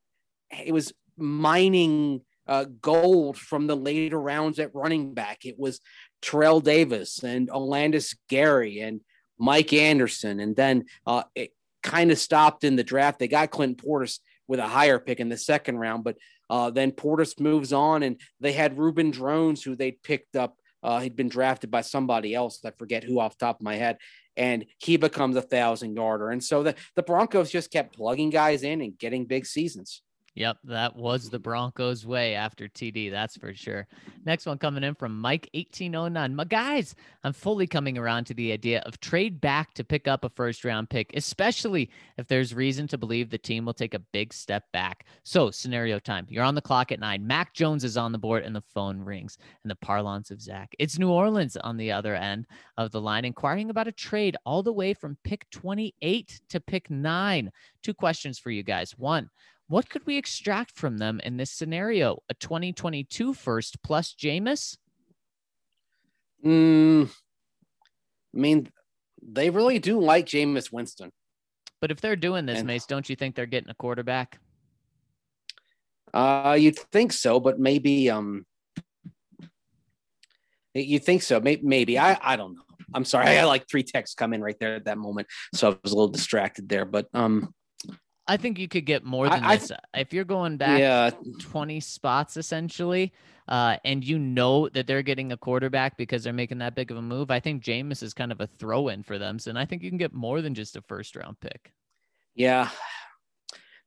it was mining uh, gold from the later rounds at running back. It was Terrell Davis and Olandis Gary and Mike Anderson, and then uh, it kind of stopped in the draft. They got Clinton Portis with a higher pick in the second round, but uh, then Portis moves on, and they had Reuben Droughns, who they picked up uh, he'd been drafted by somebody else. I forget who off top of my head. And he becomes a thousand yarder. And so the, the Broncos just kept plugging guys in and getting big seasons. Yep, that was the Broncos way after TD, that's for sure. Next one coming in from Mike1809. My guys, I'm fully coming around to the idea of trade back to pick up a first round pick, especially if there's reason to believe the team will take a big step back. So, scenario time. You're on the clock at nine. Mac Jones is on the board and the phone rings. And the parlance of Zac. It's New Orleans on the other end of the line, inquiring about a trade all the way from pick 28 to pick nine. Two questions for you guys. One, what could we extract from them in this scenario? A 2022 first plus Jameis? Mm, I mean, they really do like Jameis Winston. But if they're doing this, and, Mace, don't you think they're getting a quarterback? Uh, you'd think so, but maybe um, You think so? Maybe, maybe. I, I don't know. I'm sorry. I had like three texts come in right there at that moment, so I was a little distracted there. But um, I think you could get more than I- I- this. if you're going back yeah, 20 spots essentially, uh, and you know that they're getting a quarterback because they're making that big of a move, I think Jameis is kind of a throw in for them. So and I think you can get more than just a first round pick. yeah.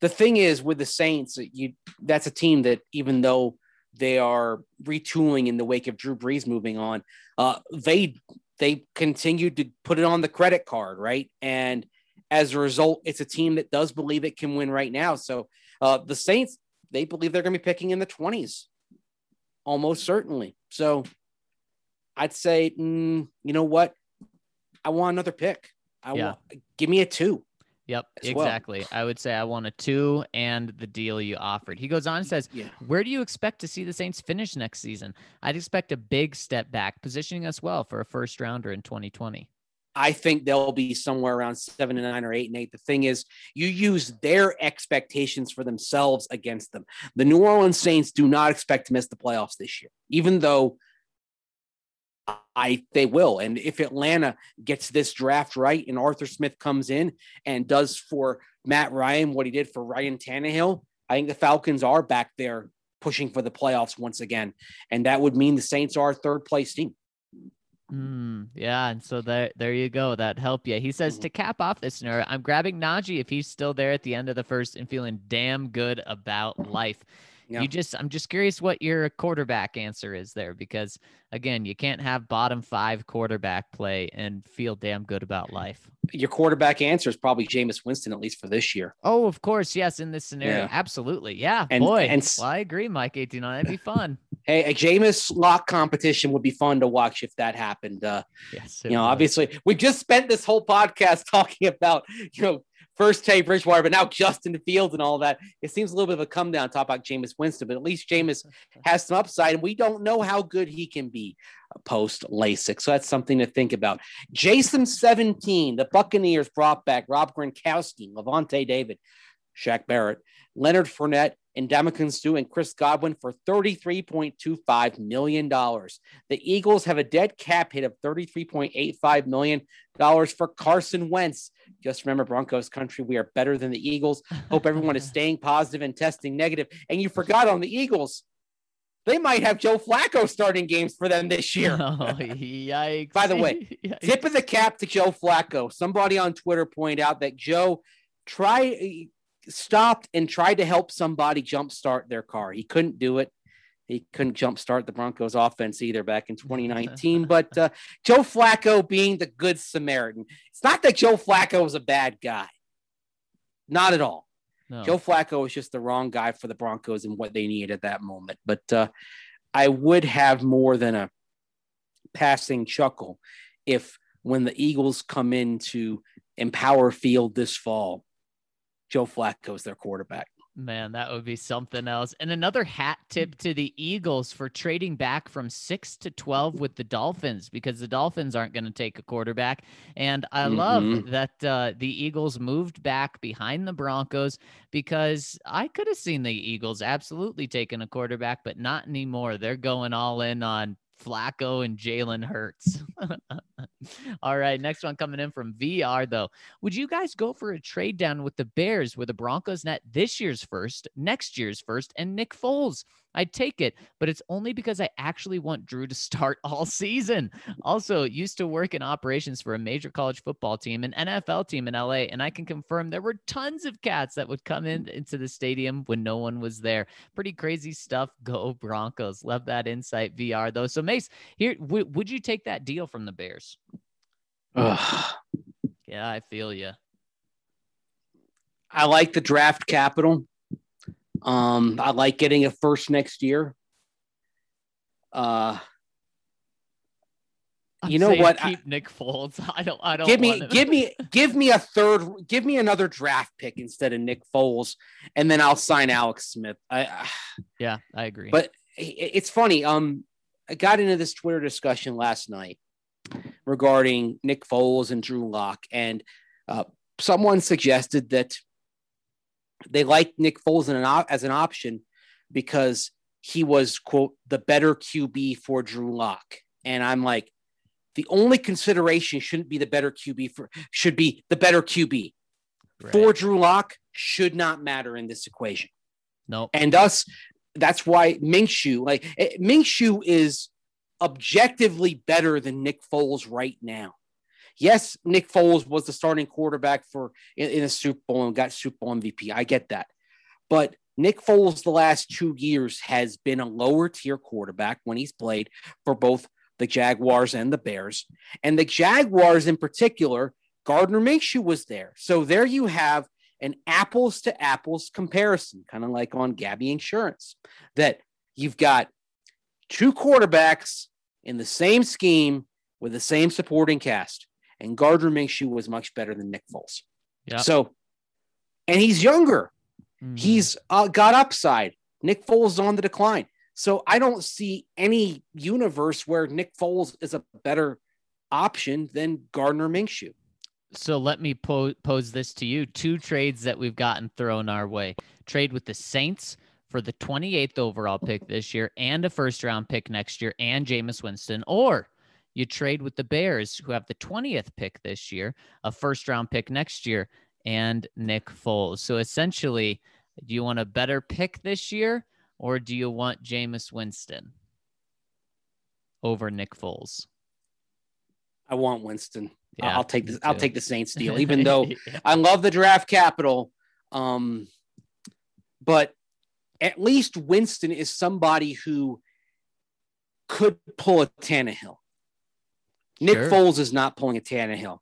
The thing is with the Saints, you that's a team that even though they are retooling in the wake of Drew Brees moving on, uh, they they continued to put it on the credit card, right? And as a result, it's a team that does believe it can win right now. So uh, the Saints, they believe they're going to be picking in the twenties, almost certainly. So I'd say, mm, you know what? I want another pick. I Yeah. want give me a two. Yep, As well. exactly. I would say I want a two and the deal you offered. He goes on and says, Yeah. Where do you expect to see the Saints finish next season? I'd expect a big step back, positioning us well for a first rounder in 2020. I think they'll be somewhere around seven and nine or eight and eight. The thing is, you use their expectations for themselves against them. The New Orleans Saints do not expect to miss the playoffs this year, even though I they will. And if Atlanta gets this draft right and Arthur Smith comes in and does for Matt Ryan what he did for Ryan Tannehill, I think the Falcons are back there pushing for the playoffs once again. And that would mean the Saints are third place team. Mm, yeah, and so there, there you go. That help you. He says to cap off this scenario, I'm grabbing Najee if he's still there at the end of the first and feeling damn good about life. Yeah. You just, I'm just curious what your quarterback answer is there because again, you can't have bottom five quarterback play and feel damn good about life. Your quarterback answer is probably Jameis Winston, at least for this year. Oh, of course, yes. In this scenario, Yeah. absolutely, yeah. And- Boy, and well, I agree, Mike. Eighteen, that'd be fun. Hey, a Jameis lock competition would be fun to watch if that happened. Uh, Yes, you know, would. obviously, we just spent this whole podcast talking about, you know, first Tay Bridgewater, but now Justin Fields and all that. It seems a little bit of a come down talk about Jameis Winston, but at least Jameis has some upside, and we don't know how good he can be post LASIK. So that's something to think about. Jason 17, the Buccaneers brought back Rob Gronkowski, Lavonte David, Shaq Barrett, Leonard Fournette, and Ndamukong Suh and Chris Godwin for $33.25 million. The Eagles have a dead cap hit of $33.85 million for Carson Wentz. Just remember, Broncos country, we are better than the Eagles. Hope everyone is staying positive and testing negative. And you forgot on the Eagles, they might have Joe Flacco starting games for them this year. Oh, yikes! By the way, Yikes. Tip of the cap to Joe Flacco. Somebody on Twitter pointed out that Joe tried stopped and tried to help somebody jumpstart their car. He couldn't do it. He couldn't jumpstart the Broncos offense either back in 2019. but uh, Joe Flacco being the good Samaritan. It's not that Joe Flacco was a bad guy. Not at all. No. Joe Flacco was just the wrong guy for the Broncos and what they needed at that moment. But uh, I would have more than a passing chuckle if when the Eagles come into Empower Field this fall, Joe Flacco Flacco's their quarterback. Man, that would be something else. And another hat tip to the Eagles for trading back from six to 12 with the Dolphins because the Dolphins aren't going to take a quarterback. And I love Mhm. that uh, the Eagles moved back behind the Broncos because I could have seen the Eagles absolutely taking a quarterback, but not anymore. They're going all in on Flacco and Jalen Hurts. all right. Next one coming in from VR, though. Would you guys go for a trade down with the Bears where the Broncos net this year's first, next year's first, and Nick Foles? I'd take it, but it's only because I actually want Drew to start all season. Also, used to work in operations for a major college football team, an NFL team in LA, and I can confirm there were tons of cats that would come in into the stadium when no one was there. Pretty crazy stuff. Go Broncos. Love that insight, VR though. So Mace, here, w- would you take that deal from the Bears? Ugh. Yeah, I feel you. I like the draft capital. Um, I like getting a first next year. Uh, I'm You know what? I- Keep Nick Foles. I don't. I don't give me, give me, give me a third, give me another draft pick instead of Nick Foles, and then I'll sign Alex Smith. I, Yeah, I agree. But i- it's funny. Um, I got into this Twitter discussion last night regarding Nick Foles and Drew Lock, and uh, someone suggested that they liked Nick Foles in an op- as an option because he was quote the better QB for Drew Lock. and I'm like, the only consideration shouldn't be the better QB for should be the better QB Right. for Drew Lock should not matter in this equation. Nope. And thus, that's why Minshew, like eh, Minshew is objectively better than Nick Foles right now. Yes, Nick Foles was the starting quarterback for in, in a Super Bowl and got Super Bowl MVP. I get that. But Nick Foles the last two years has been a lower tier quarterback when he's played for both the Jaguars and the Bears. And the Jaguars in particular, Gardner Minshew was there. So there you have an apples to apples comparison, kind of like on Gabi Insurance, that you've got two quarterbacks in the same scheme with the same supporting cast. And Gardner Minshew was much better than Nick Foles. Yep. So, and he's younger. Mhm. He's uh, got upside. Nick Foles is on the decline. So I don't see any universe where Nick Foles is a better option than Gardner Minshew. So let me po- pose this to you: two trades that we've gotten thrown our way. Trade with the Saints for the 28th overall pick this year and a first round pick next year and Jameis Winston, or you trade with the Bears who have the 20th pick this year, a first round pick next year, and Nick Foles. So essentially, do you want a better pick this year or do you want Jameis Winston over Nick Foles? I want Winston. Yeah, I'll take this. I'll take the Saints deal, even though Yeah. I love the draft capital. Um, but at least Winston is somebody who could pull a Tannehill. Nick Sure. Foles is not pulling a Tannehill.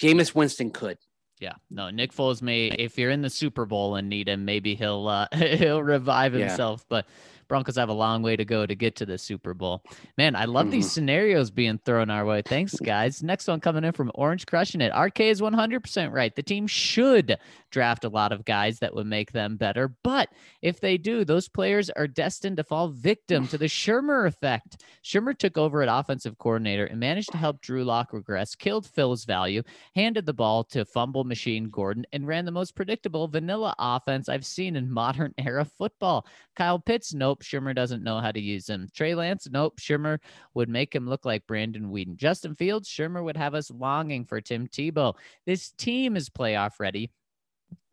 Jameis Winston could. Yeah, no, Nick Foles may if you're in the Super Bowl and need him, maybe he'll uh, he'll revive Yeah. himself. But Broncos have a long way to go to get to the Super Bowl. Man, I love these mm-hmm. scenarios being thrown our way. Thanks, guys. Next one coming in from Orange Crushing It. RK is 100% right. The team should draft a lot of guys that would make them better. But if they do, those players are destined to fall victim to the Shurmur effect. Shurmur took over at offensive coordinator and managed to help Drew Lock regress, killed Phil's value, handed the ball to fumble machine Gordon, and ran the most predictable vanilla offense I've seen in modern era football. Kyle Pitts, nope, Shurmur doesn't know how to use him. Trey Lance, nope, Shurmur would make him look like Brandon Weeden. Justin Fields, Shurmur would have us longing for Tim Tebow. This team is playoff ready.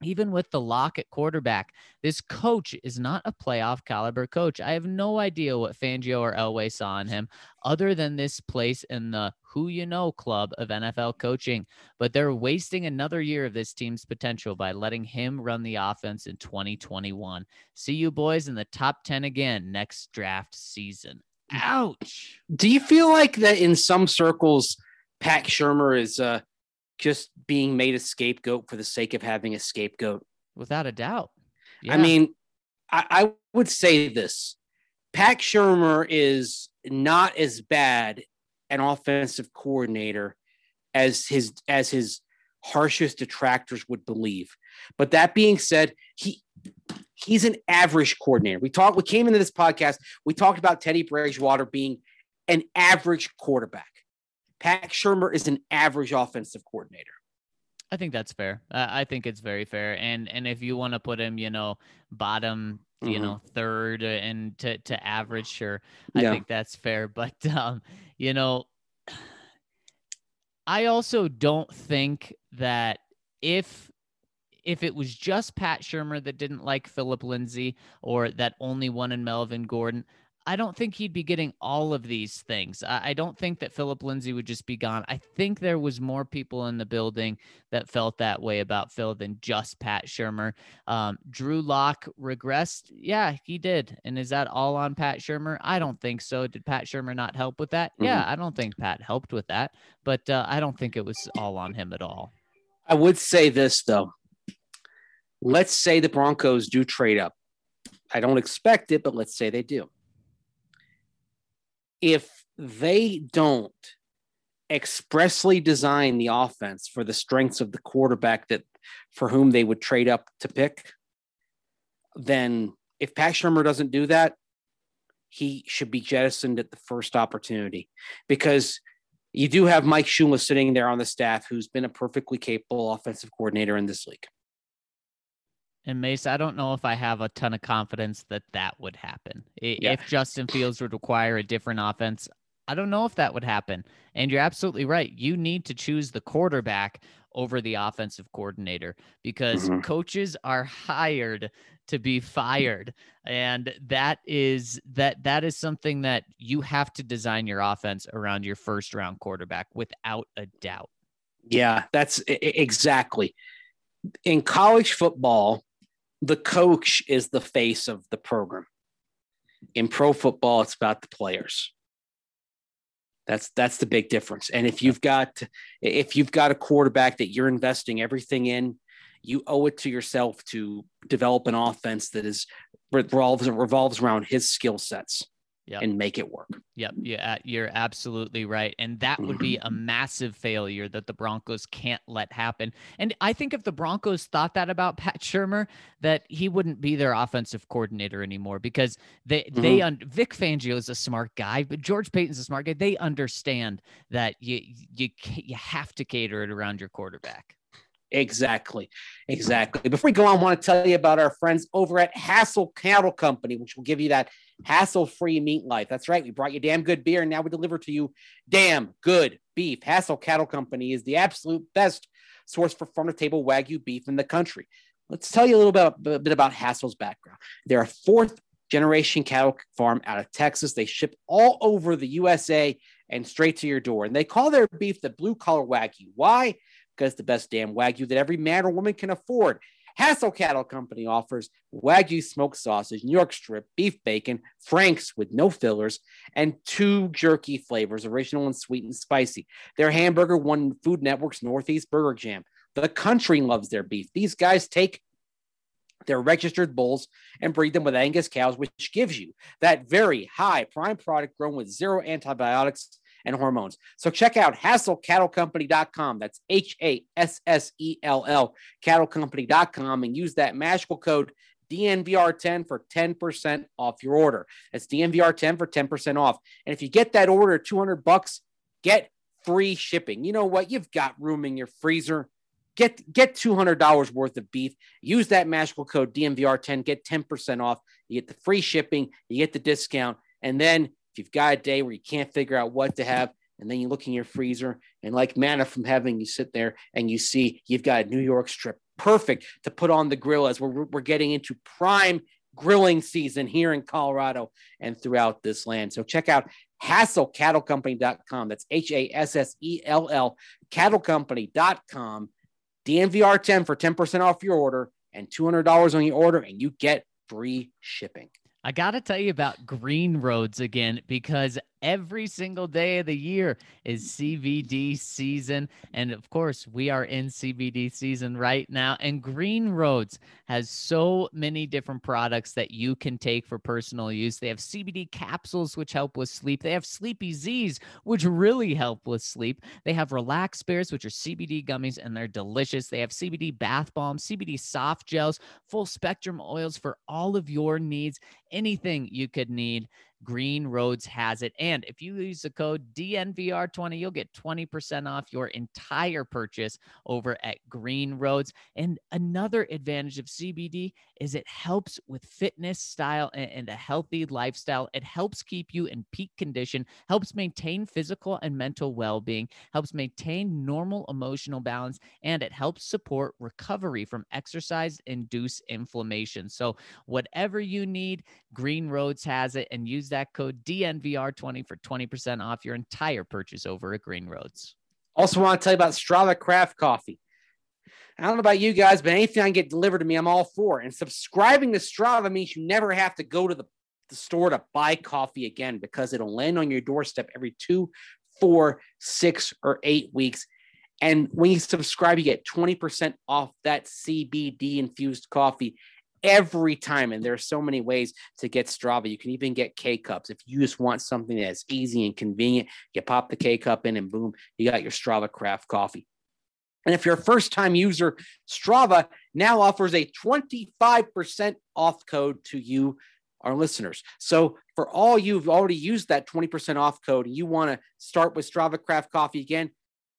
Even with the lock at quarterback, this coach is not a playoff caliber coach. I have no idea what Fangio or Elway saw in him other than this place in the who you know club of NFL coaching. But they're wasting another year of this team's potential by letting him run the offense in 2021. See you boys in the top 10 again next draft season. Ouch. Do you feel like that in some circles, Pat Shurmur is uh, just being made a scapegoat for the sake of having a scapegoat? Without a doubt. I mean, I, I would say this Pat Shurmur is not as bad an offensive coordinator as his as his harshest detractors would believe. But that being said, he he's an average coordinator. We talked, we came into this podcast, we talked about Teddy Bridgewater being an average quarterback. Pat Shurmur is an average offensive coordinator. I think that's fair. Uh, I think it's very fair. And and if you want to put him, you know, bottom, you Mhm. know, third and to to average, sure, I Yeah. think that's fair. But um, you know, I also don't think that if if it was just Pat Shurmur that didn't like Philip Lindsay or that only wanted Melvin Gordon, I don't think he'd be getting all of these things. I, I don't think that Philip Lindsay would just be gone. I think there was more people in the building that felt that way about Phil than just Pat Shurmur. Um, Drew Lock regressed. Yeah, he did. And is that all on Pat Shurmur? I don't think so. Did Pat Shurmur not help with that? Yeah, I don't think Pat helped with that, but uh, I don't think it was all on him at all. I would say this though. Let's say the Broncos do trade up. I don't expect it, but let's say they do. If they don't expressly design the offense for the strengths of the quarterback that for whom they would trade up to pick, then if Pat Shurmur doesn't do that, he should be jettisoned at the first opportunity because you do have Mike Shula sitting there on the staff who's been a perfectly capable offensive coordinator in this league. And Mace, I don't know if I have a ton of confidence that that would happen. Yeah. If Justin Fields would require a different offense, I don't know if that would happen. And you're absolutely right. You need to choose the quarterback over the offensive coordinator because Mhm. coaches are hired to be fired and that is that that is something that you have to design your offense around your first round quarterback without a doubt Yeah, that's exactly. In college football, the coach is the face of the program. In pro football, it's about the players. That's that's the big difference. And if you've got if you've got a quarterback that you're investing everything in, you owe it to yourself to develop an offense that is revolves revolves around his skill sets Yep. and make it work. Yep, yeah, you're absolutely right, and that would be mm-hmm. a massive failure that the Broncos can't let happen. And I think if the Broncos thought that about Pat Shurmur, that he wouldn't be their offensive coordinator anymore because they they mm-hmm. un- Vic Fangio is a smart guy, but George Paton's a smart guy. They understand that you you you have to cater it around your quarterback. Exactly. Exactly. Before we go on, I want to tell you about our friends over at Hassel Cattle Company, which will give you that hassle free meat life. That's right. We brought you damn good beer, and now we deliver to you damn good beef. Hassel Cattle Company is the absolute best source for farm to table Wagyu beef in the country. Let's tell you a little bit, a bit about Hassel's background. They're a fourth generation cattle farm out of Texas. They ship all over the USA and straight to your door. And they call their beef the blue collar Wagyu. Why? Because the best damn Wagyu that every man or woman can afford. Hassell Cattle Company offers Wagyu smoked sausage, New York strip, beef bacon, Franks with no fillers, and two jerky flavors, original and sweet and spicy. Their hamburger won Food Network's Northeast Burger Jam. The country loves their beef. These guys take their registered bulls and breed them with Angus cows, which gives you that very high prime product grown with zero antibiotics and hormones. So check out hassellcattlecompany.com. That's H A S S E L L cattlecompany.com and use that magical code DNVR10 for 10% off your order. That's DNVR10 for 10% off. And if you get that order 200 bucks, get free shipping. You know what? You've got room in your freezer. Get get $200 worth of beef. Use that magical code DNVR10, get 10% off. You get the free shipping, you get the discount, and then if you've got a day where you can't figure out what to have, and then you look in your freezer, and like manna from heaven, you sit there and you see you've got a New York strip, perfect to put on the grill as we're, we're getting into prime grilling season here in Colorado and throughout this land. So check out hassellcattlecompany.com. That's H A S S E L L cattlecompany.com. DNVR 10 for 10% off your order and $200 on your order, and you get free shipping. I got to tell you about Green Roads again because every single day of the year is CBD season. And of course, we are in CBD season right now. And Green Roads has so many different products that you can take for personal use. They have CBD capsules, which help with sleep. They have Sleepy Z's, which really help with sleep. They have Relax Bears, which are CBD gummies, and they're delicious. They have CBD bath bombs, CBD soft gels, full spectrum oils for all of your needs anything you could need. Green Roads has it. And if you use the code DNVR20, you'll get 20% off your entire purchase over at Green Roads. And another advantage of CBD is it helps with fitness, style, and, a healthy lifestyle. It helps keep you in peak condition, helps maintain physical and mental well being, helps maintain normal emotional balance, and it helps support recovery from exercise induced inflammation. So, whatever you need, Green Roads has it, and use that code DNVR20 for 20% off your entire purchase over at Green Roads. Also, want to tell you about Strava Craft Coffee. I don't know about you guys, but anything I can get delivered to me, I'm all for. And subscribing to Strava means you never have to go to the, the store to buy coffee again because it'll land on your doorstep every two, four, six, or eight weeks. And when you subscribe, you get 20% off that CBD infused coffee every time. And there are so many ways to get Strava. You can even get K cups. If you just want something that's easy and convenient, you pop the K cup in and boom, you got your Strava craft coffee. And if you're a first time user, Strava now offers a 25% off code to you, our listeners. So for all you've already used that 20% off code and you want to start with Strava Craft Coffee again,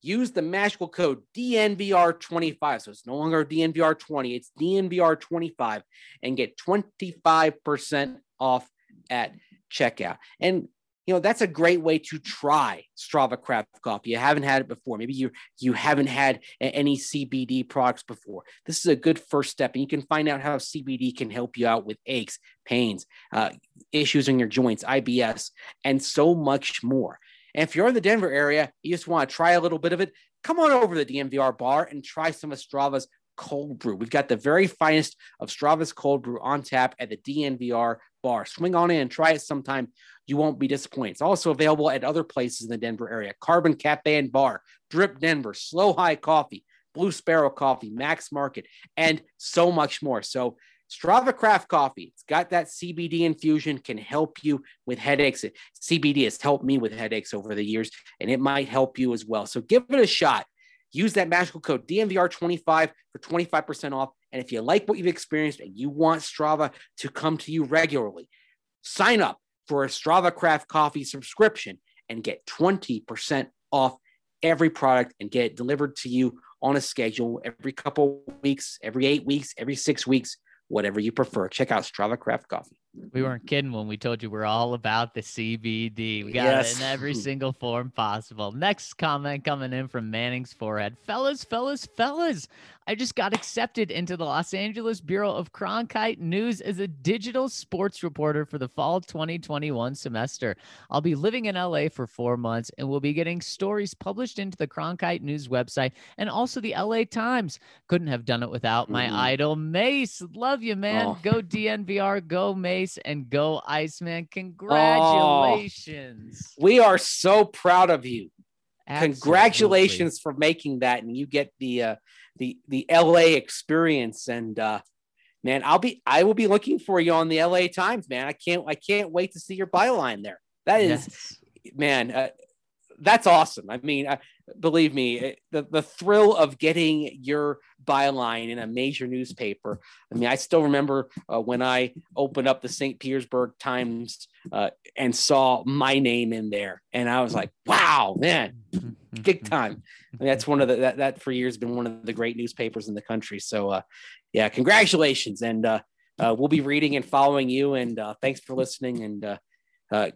use the magical code DNVR25. So it's no longer DNVR20, it's DNVR25 and get 25% off at checkout. And you know that's a great way to try Strava craft coffee. You haven't had it before. Maybe you you haven't had any CBD products before. This is a good first step, and you can find out how CBD can help you out with aches, pains, uh, issues in your joints, IBS, and so much more. And if you're in the Denver area, you just want to try a little bit of it. Come on over to the DNVR bar and try some of Strava's cold brew. We've got the very finest of Strava's cold brew on tap at the DNVR bar. Swing on in and try it sometime. You won't be disappointed. It's also available at other places in the Denver area Carbon Cafe and Bar, Drip Denver, Slow High Coffee, Blue Sparrow Coffee, Max Market, and so much more. So, Strava Craft Coffee, it's got that CBD infusion, can help you with headaches. CBD has helped me with headaches over the years, and it might help you as well. So, give it a shot. Use that magical code DNVR25 for 25% off. And if you like what you've experienced and you want Strava to come to you regularly, sign up for a Strava Craft Coffee subscription and get 20% off every product and get it delivered to you on a schedule every couple weeks, every eight weeks, every six weeks, whatever you prefer. Check out Strava Craft Coffee. We weren't kidding when we told you we're all about the CBD. We got Yes. it in every single form possible. Next comment coming in from Manning's forehead. Fellas, fellas, fellas. I just got accepted into the Los Angeles Bureau of Cronkite News as a digital sports reporter for the fall 2021 semester. I'll be living in LA for four months and we'll be getting stories published into the Cronkite News website and also the LA Times. Couldn't have done it without my Mhm. idol, Mace. Love you, man. Oh. Go DNVR, go Mace, and go Iceman. Congratulations. We are so proud of you. Absolutely. Congratulations for making that, and you get the uh, the the LA experience. And uh, man, I'll be I will be looking for you on the LA Times, man. I can't I can't wait to see your byline there. That is Yes. man, uh, that's awesome. I mean, believe me, the the thrill of getting your byline in a major newspaper. I mean, I still remember uh, when I opened up the St. Petersburg Times uh, and saw my name in there, and I was like, "Wow, man, big time!" And that's one of the that, that for years been one of the great newspapers in the country. So, uh, yeah, congratulations, and uh, uh, we'll be reading and following you. And uh, thanks for listening, and uh,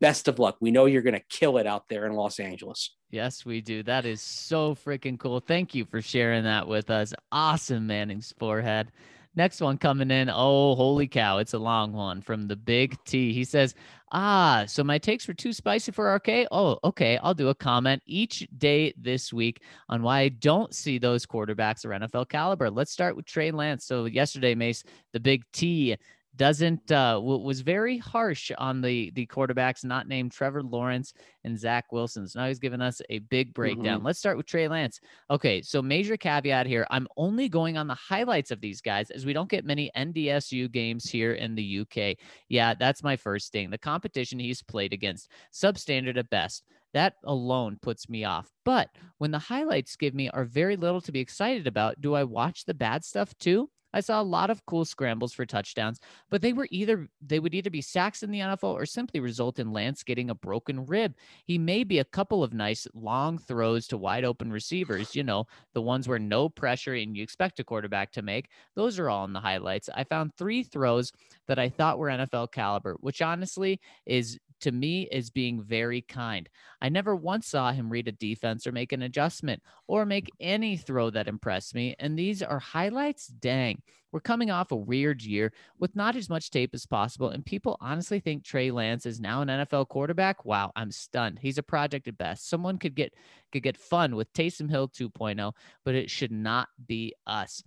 best of luck. We know you're going to kill it out there in Los Angeles. Yes, we do. That is so freaking cool. Thank you for sharing that with us. Awesome, Manning's forehead. Next one coming in. Oh, holy cow. It's a long one from the big T. He says, Ah, so my takes were too spicy for RK. Oh, okay. I'll do a comment each day this week on why I don't see those quarterbacks or NFL caliber. Let's start with Trey Lance. So, yesterday, Mace, the big T doesn't uh w- was very harsh on the the quarterbacks not named Trevor Lawrence and Zach Wilson. So now he's giving us a big breakdown. Let's start with Trey Lance. Okay, so major caveat here. I'm only going on the highlights of these guys as we don't get many NDSU games here in the UK. Yeah, that's my first thing. The competition he's played against, substandard at best. That alone puts me off. But when the highlights give me are very little to be excited about, do I watch the bad stuff too? I saw a lot of cool scrambles for touchdowns, but they were either they would either be sacks in the NFL or simply result in Lance getting a broken rib. He may be a couple of nice long throws to wide open receivers, you know, the ones where no pressure and you expect a quarterback to make. Those are all in the highlights. I found three throws that I thought were NFL caliber, which honestly is to me is being very kind. I never once saw him read a defense or make an adjustment or make mm. any throw that impressed me. And these are highlights. Dang, we're coming off a weird year with not as much tape as possible. And people honestly think Trey Lance is now an NFL quarterback. Wow, I'm stunned. He's a project at best. Someone could get could get fun with Taysom Hill 2.0, but it should not be us.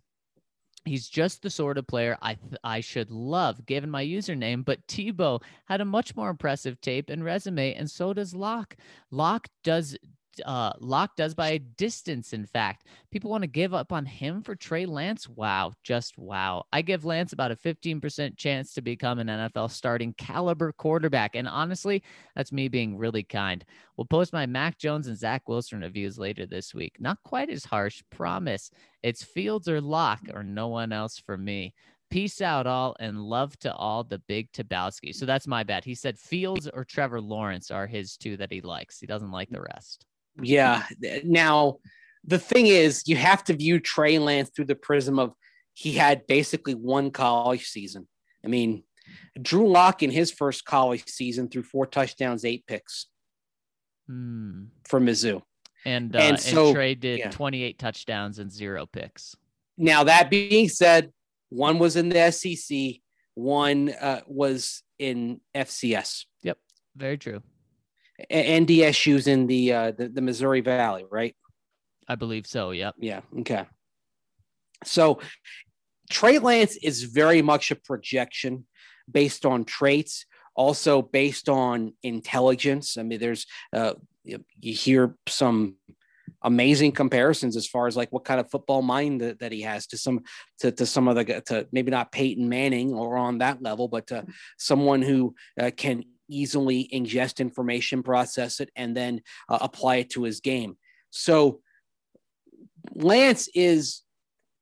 He's just the sort of player I th- I should love given my username, but Tebow had a much more impressive tape and resume, and so does Lock. Lock does uh Lock does by a distance, in fact. People want to give up on him for Trey Lance. Wow, just wow. I give Lance about a 15% chance to become an NFL starting caliber quarterback. And honestly, that's me being really kind. We'll post my Mac Jones and Zach Wilson reviews later this week. Not quite as harsh, promise. It's Fields or Lock or no one else for me. Peace out, all, and love to all the big Tebowski. So that's my bad. He said Fields or Trevor Lawrence are his two that he likes. He doesn't like the rest. Yeah. Now, the thing is, you have to view Trey Lance through the prism of he had basically one college season. I mean, Drew Lock in his first college season threw four touchdowns, eight picks Hmm. for Mizzou. And uh, And and, so- Trey did yeah. 28 touchdowns and zero picks. Now that being said, one was in the SEC, one uh, was in FCS. Yep. Very true. NDSU's in the, uh, the the Missouri Valley, right? I believe so. Yep. Yeah. Okay. So Trey Lance is very much a projection based on traits, also based on intelligence. I mean, there's uh, you you hear some amazing comparisons as far as like what kind of football mind that, that he has to some to, to some of the to maybe not Peyton Manning or on that level, but to someone who uh, can easily ingest information, process it, and then uh, apply it to his game. So Lance is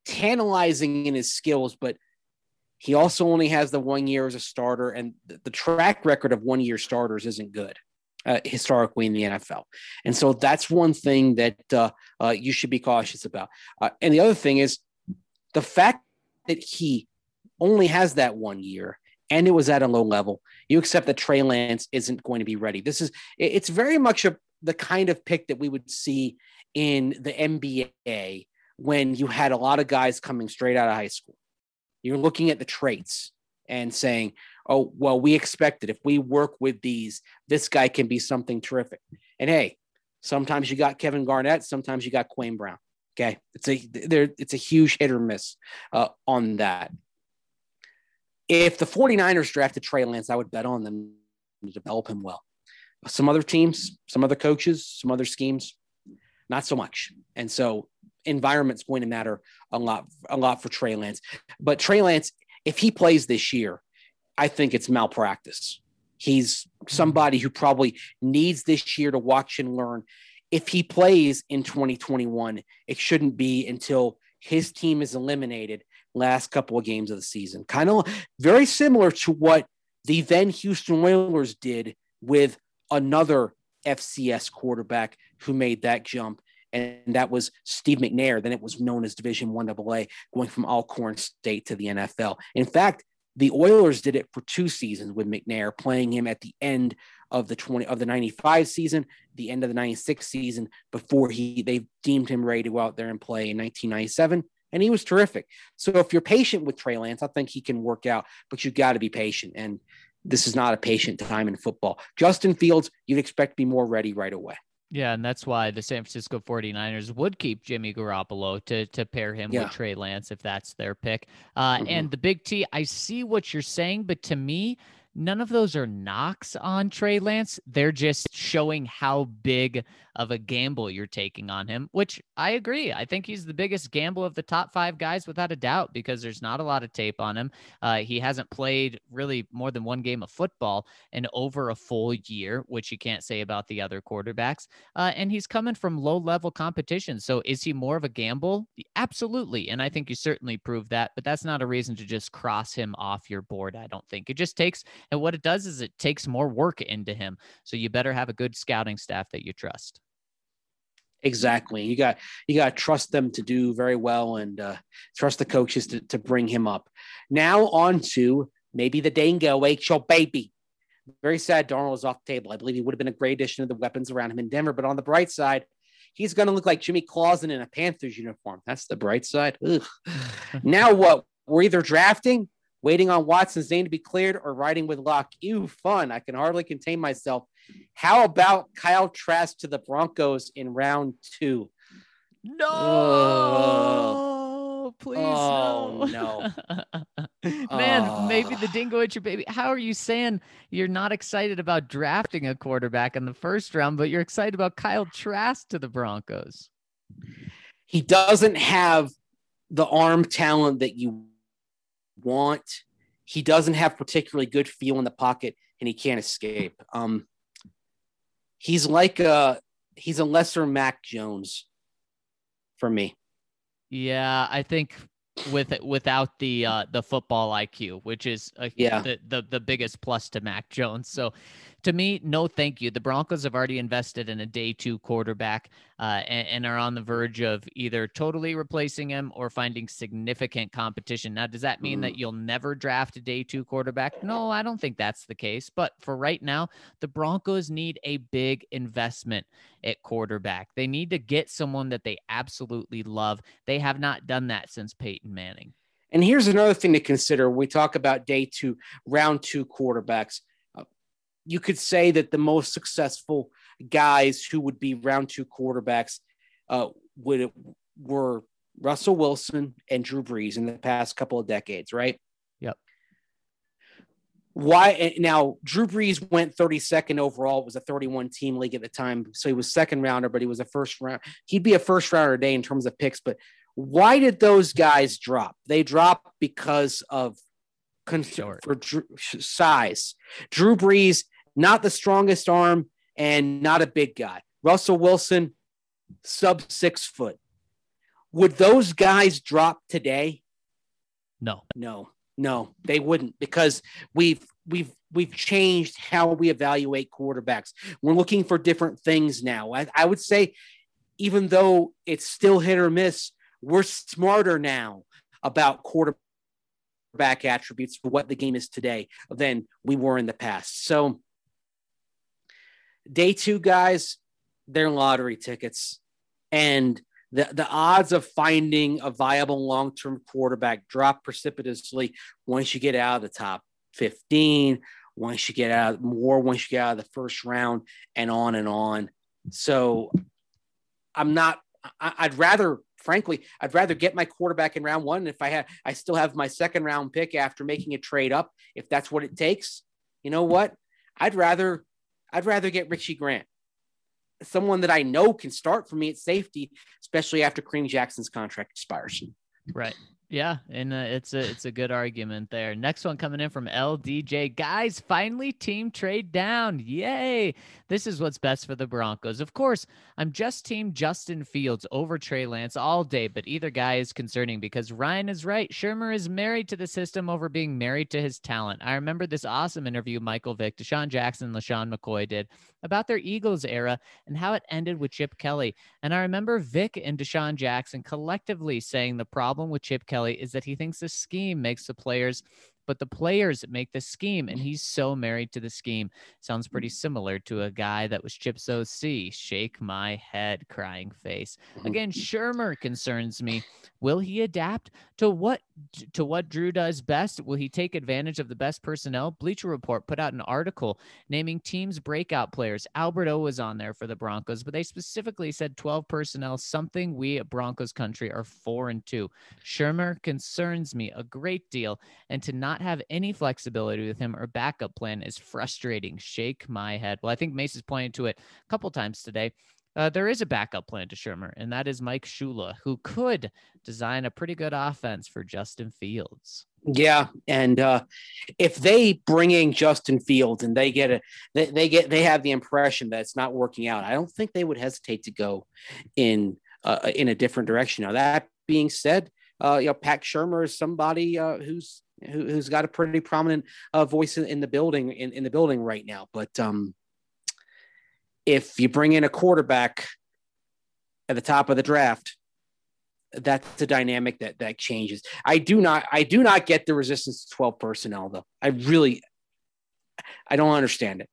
tantalizing in his skills, but he also only has the one year as a starter, and the, track record of one year starters isn't good uh, historically in the NFL. And so that's one thing that uh, uh, you should be cautious about. Uh, and the other thing is the fact that he only has that one year and it was at a low level. You accept that Trey Lance isn't going to be ready. This is it's very much a, the kind of pick that we would see in the NBA when you had a lot of guys coming straight out of high school. You're looking at the traits and saying, "Oh, well, we expect it. If we work with these, this guy can be something terrific." And hey, sometimes you got Kevin Garnett, sometimes you got Kwame Brown. Okay, it's a there. It's a huge hit or miss uh, on that. If the 49ers drafted Trey Lance, I would bet on them to develop him well. Some other teams, some other coaches, some other schemes, not so much. And so environment's going to matter a lot, a lot for Trey Lance. But Trey Lance, if he plays this year, I think it's malpractice. He's somebody who probably needs this year to watch and learn. If he plays in 2021, it shouldn't be until his team is eliminated last couple of games of the season. Kind of very similar to what the then Houston Oilers did with another FCS quarterback who made that jump. And that was Steve McNair. Then it was known as Division One AA, going from Alcorn State to the NFL. In fact, the Oilers did it for two seasons with McNair, playing him at the end of the 20 of the 95 season, the end of the 96 season, before he they deemed him ready to go out there and play in 1997. And he was terrific. So if you're patient with Trey Lance, I think he can work out, but you've got to be patient. And this is not a patient time in football. Justin Fields, you'd expect to be more ready right away. Yeah, and that's why the San Francisco 49ers would keep Jimmy Garoppolo to to pair him Yeah. with Trey Lance if that's their pick. Uh, Mhm. And the Big T, I see what you're saying, but to me, none of those are knocks on Trey Lance. They're just showing how big of a gamble you're taking on him, which I agree. I think he's the biggest gamble of the top five guys without a doubt because there's not a lot of tape on him. Uh, he hasn't played really more than one game of football in over a full year, which you can't say about the other quarterbacks. Uh, and he's coming from low level competition. So is he more of a gamble? Absolutely. And I think you certainly proved that, but that's not a reason to just cross him off your board. I don't think it just takes, and what it does is it takes more work into him. So you better have a good scouting staff that you trust. Exactly. You got you got to trust them to do very well and uh, trust the coaches to, to bring him up. Now on to maybe the Dingo ate your baby. Very sad Darnold is off the table. I believe he would have been a great addition to the weapons around him in Denver. But on the bright side, he's going to look like Jimmy Clausen in a Panthers uniform. That's the bright side. Now what? We're either drafting, waiting on Watson's name to be cleared, or riding with Luck. Ew, fun. I can hardly contain myself. How about Kyle Trask to the Broncos in round two? No, please Oh, no. Man, maybe the Oh. dingo at your baby. How are you saying you're not excited about drafting a quarterback in the first round, but you're excited about Kyle Trask to the Broncos? He doesn't have the arm talent that you want. He doesn't have particularly good feel in the pocket, and he can't escape. Um, he's like a he's a lesser Mac Jones for me. Yeah, I think with without the uh, the football IQ, which is uh, Yeah. the, the the biggest plus to Mac Jones. So to me, no, thank you. The Broncos have already invested in a day two quarterback uh, and, and, are on the verge of either totally replacing him or finding significant competition. Now, does that mean mm. that you'll never draft a day two quarterback? No, I don't think that's the case. But for right now, the Broncos need a big investment at quarterback. They need to get someone that they absolutely love. They have not done that since Peyton Manning. And here's another thing to consider when we talk about day two, round two quarterbacks. You could say that the most successful guys who would be round two quarterbacks uh, would were Russell Wilson and Drew Brees in the past couple of decades, right? Yep. Why now? Drew Brees went 32nd overall. It was a 31 team league at the time, so he was second rounder, but he was a first round. He'd be a first rounder today in terms of picks, but why did those guys drop? They dropped because of concern for Drew, size. Drew Brees, not the strongest arm and not a big guy. Russell Wilson, sub six foot. Would those guys drop today? No, no, no, they wouldn't because we've we've we've changed how we evaluate quarterbacks. We're looking for different things now. I, I would say, even though it's still hit or miss, we're smarter now about quarterback attributes for what the game is today than we were in the past. So, day two guys, they're lottery tickets. And the, the odds of finding a viable long term quarterback drop precipitously once you get out of the top 15, once you get out more, once you get out of the first round, and on and on. So, I'm not, I'd rather frankly, I'd rather get my quarterback in round one. If I had, I still have my second round pick after making a trade up, if that's what it takes, you know what? I'd rather, I'd rather get Richie Grant, someone that I know can start for me at safety, especially after Kareem Jackson's contract expires. Right. Yeah, and uh, it's a it's a good argument there. Next one coming in from LDJ. Guys, finally team trade down. Yay. This is what's best for the Broncos. Of course, I'm just team Justin Fields over Trey Lance all day, but either guy is concerning because Ryan is right. Shurmur is married to the system over being married to his talent. I remember this awesome interview Michael Vick, DeSean Jackson, LeSean McCoy did about their Eagles era and how it ended with Chip Kelly. And I remember Vick and DeSean Jackson collectively saying the problem with Chip Kelly is that he thinks the scheme makes the players but the players make the scheme, and he's so married to the scheme. Sounds pretty mm. similar to a guy that was Chip's OC. Shake my head, crying face. Mm-hmm. Again, Shurmur concerns me. Will he adapt to what to what Drew does best? Will he take advantage of the best personnel? Bleacher Report put out an article naming teams breakout players. Albert O was on there for the Broncos, but they specifically said 12 personnel, something we at Broncos country are four and two. Shurmur concerns me a great deal, and to not have any flexibility with him or backup plan is frustrating. Shake my head. Well, I think Mace has pointed to it a couple times today. Uh, there is a backup plan to Shurmur, and that is Mike Shula, who could design a pretty good offense for Justin Fields. Yeah, and uh, if they bring in Justin Fields and they get a, they, they, get they have the impression that it's not working out, I don't think they would hesitate to go in uh, in a different direction. Now that being said, uh, you know Pat Shurmur is somebody uh, who's who, has got a pretty prominent uh, voice in, in, the building in, in the building right now. But um, if you bring in a quarterback at the top of the draft, that's a dynamic that that changes. I do not I do not get the resistance to 12 personnel though. I really I don't understand it.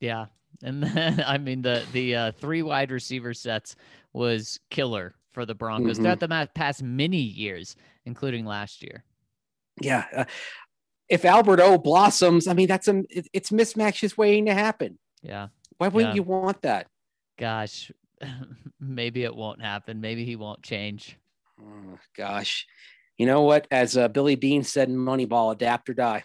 Yeah. And then I mean the the uh, three wide receiver sets was killer for the Broncos mm-hmm. throughout the past many years, including last year yeah, uh, if Albert O blossoms, I mean that's a it, it's mismatches waiting to happen. Yeah. Why wouldn't yeah. you want that? Gosh, maybe it won't happen. Maybe he won't change. Oh, gosh, you know what? As uh, Billy Beane said in Moneyball, adapt or die.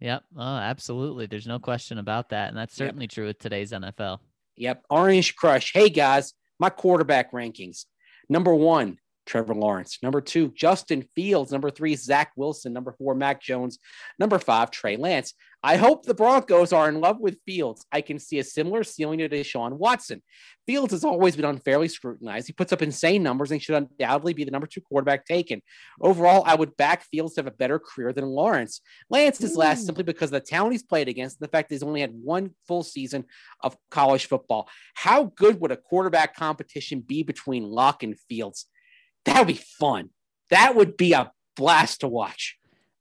Yep. Oh, absolutely. There's no question about that, and that's certainly yep. true with today's NFL. Yep. Orange Crush. Hey guys, my quarterback rankings. Number one, Trevor Lawrence. Number two, Justin Fields. Number three, Zach Wilson. Number four, Mac Jones. Number five, Trey Lance. I hope the Broncos are in love with Fields. I can see a similar ceiling to Deshaun Watson. Fields has always been unfairly scrutinized. He puts up insane numbers and should undoubtedly be the number two quarterback taken. Overall, I would back Fields to have a better career than Lawrence. Lance is last simply because of the talent he's played against and the fact that he's only had one full season of college football. How good would a quarterback competition be between Lock and Fields? That would be fun. That would be a blast to watch.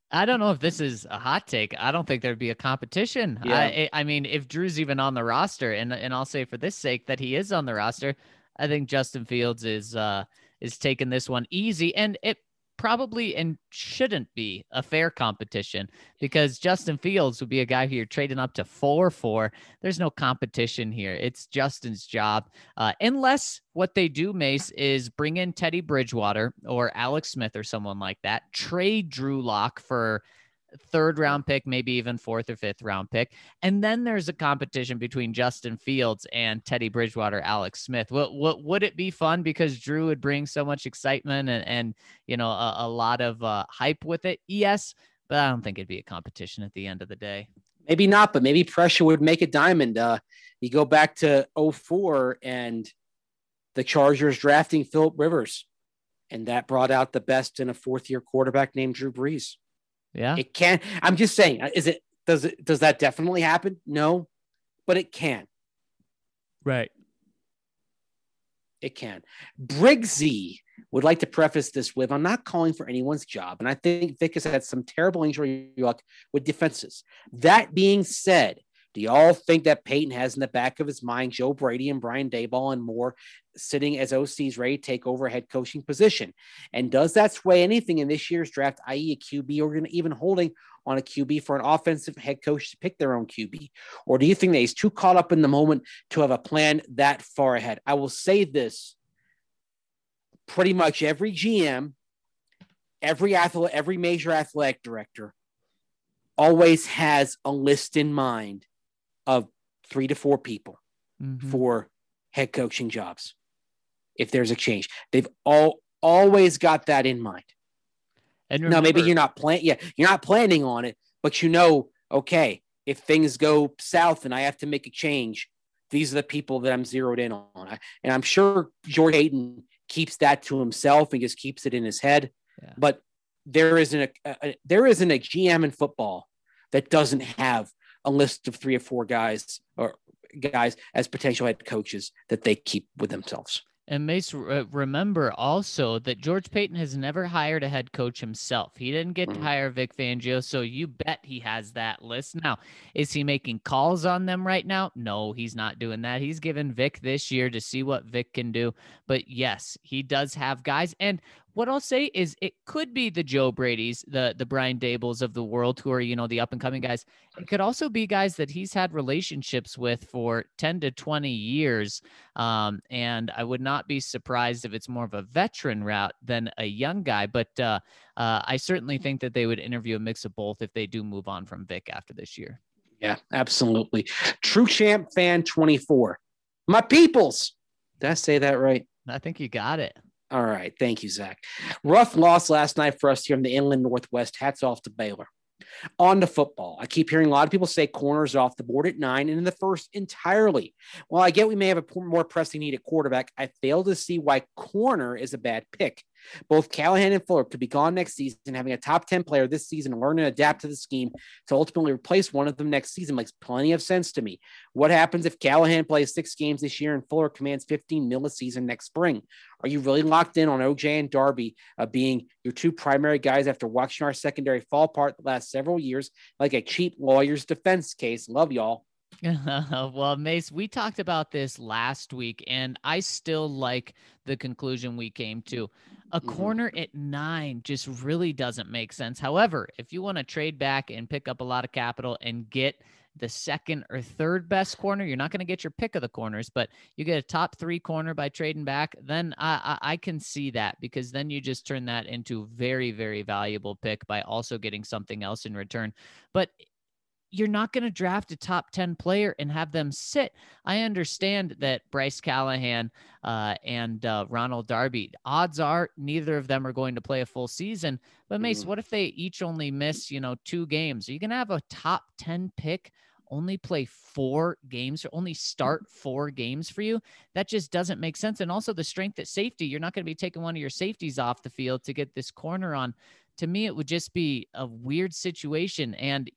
I don't know if this is a hot take. I don't think there'd be a competition. Yeah. I, I mean, if Drew's even on the roster, and and I'll say for this sake that he is on the roster, I think Justin Fields is uh is taking this one easy, and it probably and shouldn't be a fair competition because Justin Fields would be a guy who you're trading up to four for. There's no competition here. It's Justin's job. Uh, unless what they do, Mace, is bring in Teddy Bridgewater or Alex Smith or someone like that, trade Drew Lock for third round pick, maybe even fourth or fifth round pick. And then there's a competition between Justin Fields and Teddy Bridgewater, Alex Smith. What, what would it be fun because Drew would bring so much excitement and, and you know, a, a lot of uh, hype with it? Yes, but I don't think it'd be a competition at the end of the day. Maybe not, but maybe pressure would make a diamond. Uh, you go back to 04 and the Chargers drafting Philip Rivers, and that brought out the best in a fourth year quarterback named Drew Brees. Yeah. It can. I'm just saying, uh, is it does it does that definitely happen? No, but it can. Right. It can. Briggsy would like to preface this with I'm not calling for anyone's job. And I think Vic has had some terrible injury luck with defenses. That being said, do y'all think that Peyton has in the back of his mind Joe Brady and Brian Daboll and more sitting as OCs ready to take over head coaching position? And does that sway anything in this year's draft, i.e., a QB, or even holding on a QB for an offensive head coach to pick their own QB? Or do you think that he's too caught up in the moment to have a plan that far ahead? I will say this pretty much every GM, every athlete, every major athletic director always has a list in mind of three to four people mm-hmm. for head coaching jobs if there's a change. They've all always got that in mind. And remember, now maybe you're not plan yeah, you're not planning on it, but you know, okay, if things go south and I have to make a change, these are the people that I'm zeroed in on. And I'm sure George Paton keeps that to himself and just keeps it in his head. Yeah. But there isn't a, a, there isn't a GM in football that doesn't have a list of three or four guys or guys as potential head coaches that they keep with themselves. And Mace, remember also that George Paton has never hired a head coach himself. He didn't get to mm. hire Vic Fangio, so you bet he has that list. Now, is he making calls on them right now? No, he's not doing that. He's given Vic this year to see what Vic can do. But yes, he does have guys. And what I'll say is it could be the Joe Brady's, the the Brian Dabolls of the world who are, you know, the up and coming guys. It could also be guys that he's had relationships with for 10 to 20 years. Um, and I would not be surprised if it's more of a veteran route than a young guy. But uh, uh, I certainly think that they would interview a mix of both if they do move on from Vic after this year. Yeah, absolutely. True champ fan 24. My peoples. Did I say that right? I think you got it. All right. Thank you, Zac. Rough loss last night for us here in the Inland Northwest. Hats off to Baylor. On to football. I keep hearing a lot of people say corners off the board at nine and in the first entirely. While I get we may have a more pressing need at quarterback, I fail to see why corner is a bad pick. Both Callahan and Fuller could be gone next season. Having a top 10 player this season learn and adapt to the scheme to ultimately replace one of them next season makes plenty of sense to me. What happens if Callahan plays six games this year and Fuller commands 15 mil a season next spring? Are you really locked in on OJ and Darby uh, being your two primary guys after watching our secondary fall apart the last several years like a cheap lawyer's defense case? Love y'all. well, Mace, we talked about this last week, and I still like the conclusion we came to. A mm-hmm. corner at nine just really doesn't make sense. However, if you want to trade back and pick up a lot of capital and get the second or third best corner, you're not going to get your pick of the corners, but you get a top three corner by trading back, then I, I, I can see that because then you just turn that into very, very valuable pick by also getting something else in return. But you're not going to draft a top 10 player and have them sit. I understand that Bryce Callahan uh, and uh, Ronald Darby, odds are neither of them are going to play a full season. But Mace, Mhm. what if they each only miss, you know, two games? Are you going to have a top 10 pick only play four games or only start four games for you? That just doesn't make sense. And also the strength at safety, you're not going to be taking one of your safeties off the field to get this corner on. To me, it would just be a weird situation. And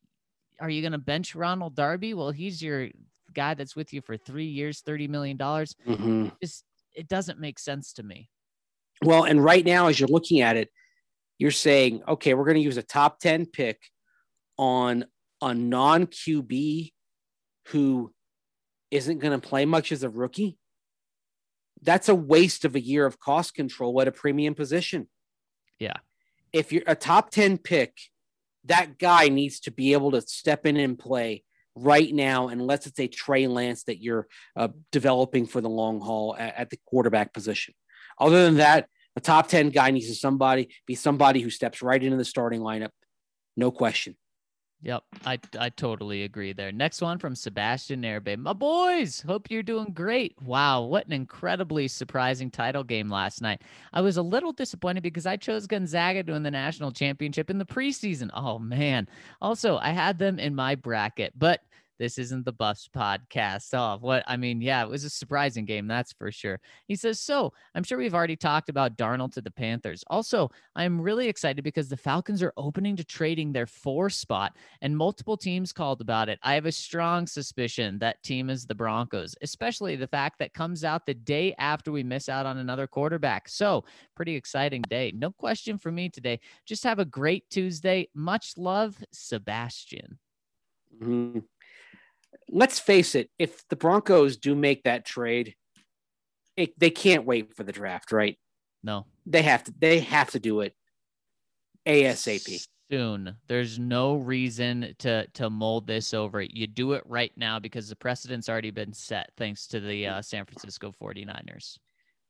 are you going to bench Ronald Darby? Well, he's your guy that's with you for three years, $30 million. Mhm. Just, it doesn't make sense to me. Well, and right now, as you're looking at it, you're saying, okay, we're going to use a top 10 pick on a non QB who isn't going to play much as a rookie. That's a waste of a year of cost control at a premium position. Yeah. If you're a top 10 pick, that guy needs to be able to step in and play right now, unless it's a Trey Lance that you're uh, developing for the long haul at, at the quarterback position. Other than that, a top 10 guy needs to somebody be somebody who steps right into the starting lineup. No question. Yep, I I totally agree there. Next one from Sebastian Nerbe. My boys, hope you're doing great. Wow, what an incredibly surprising title game last night. I was a little disappointed because I chose Gonzaga to win the national championship in the preseason. Oh man. Also, I had them in my bracket, but this isn't the Buffs podcast. Oh, what I mean, yeah, it was a surprising game, that's for sure. He says, So I'm sure we've already talked about Darnold to the Panthers. Also, I'm really excited because the Falcons are opening to trading their four spot and multiple teams called about it. I have a strong suspicion that team is the Broncos, especially the fact that comes out the day after we miss out on another quarterback. So, pretty exciting day. No question for me today. Just have a great Tuesday. Much love, Sebastian. Mhm. Let's face it, if the Broncos do make that trade, it, they can't wait for the draft, right? No. They have to they have to do it ASAP. Soon. There's no reason to to mold this over. You do it right now because the precedent's already been set thanks to the uh, San Francisco 49ers.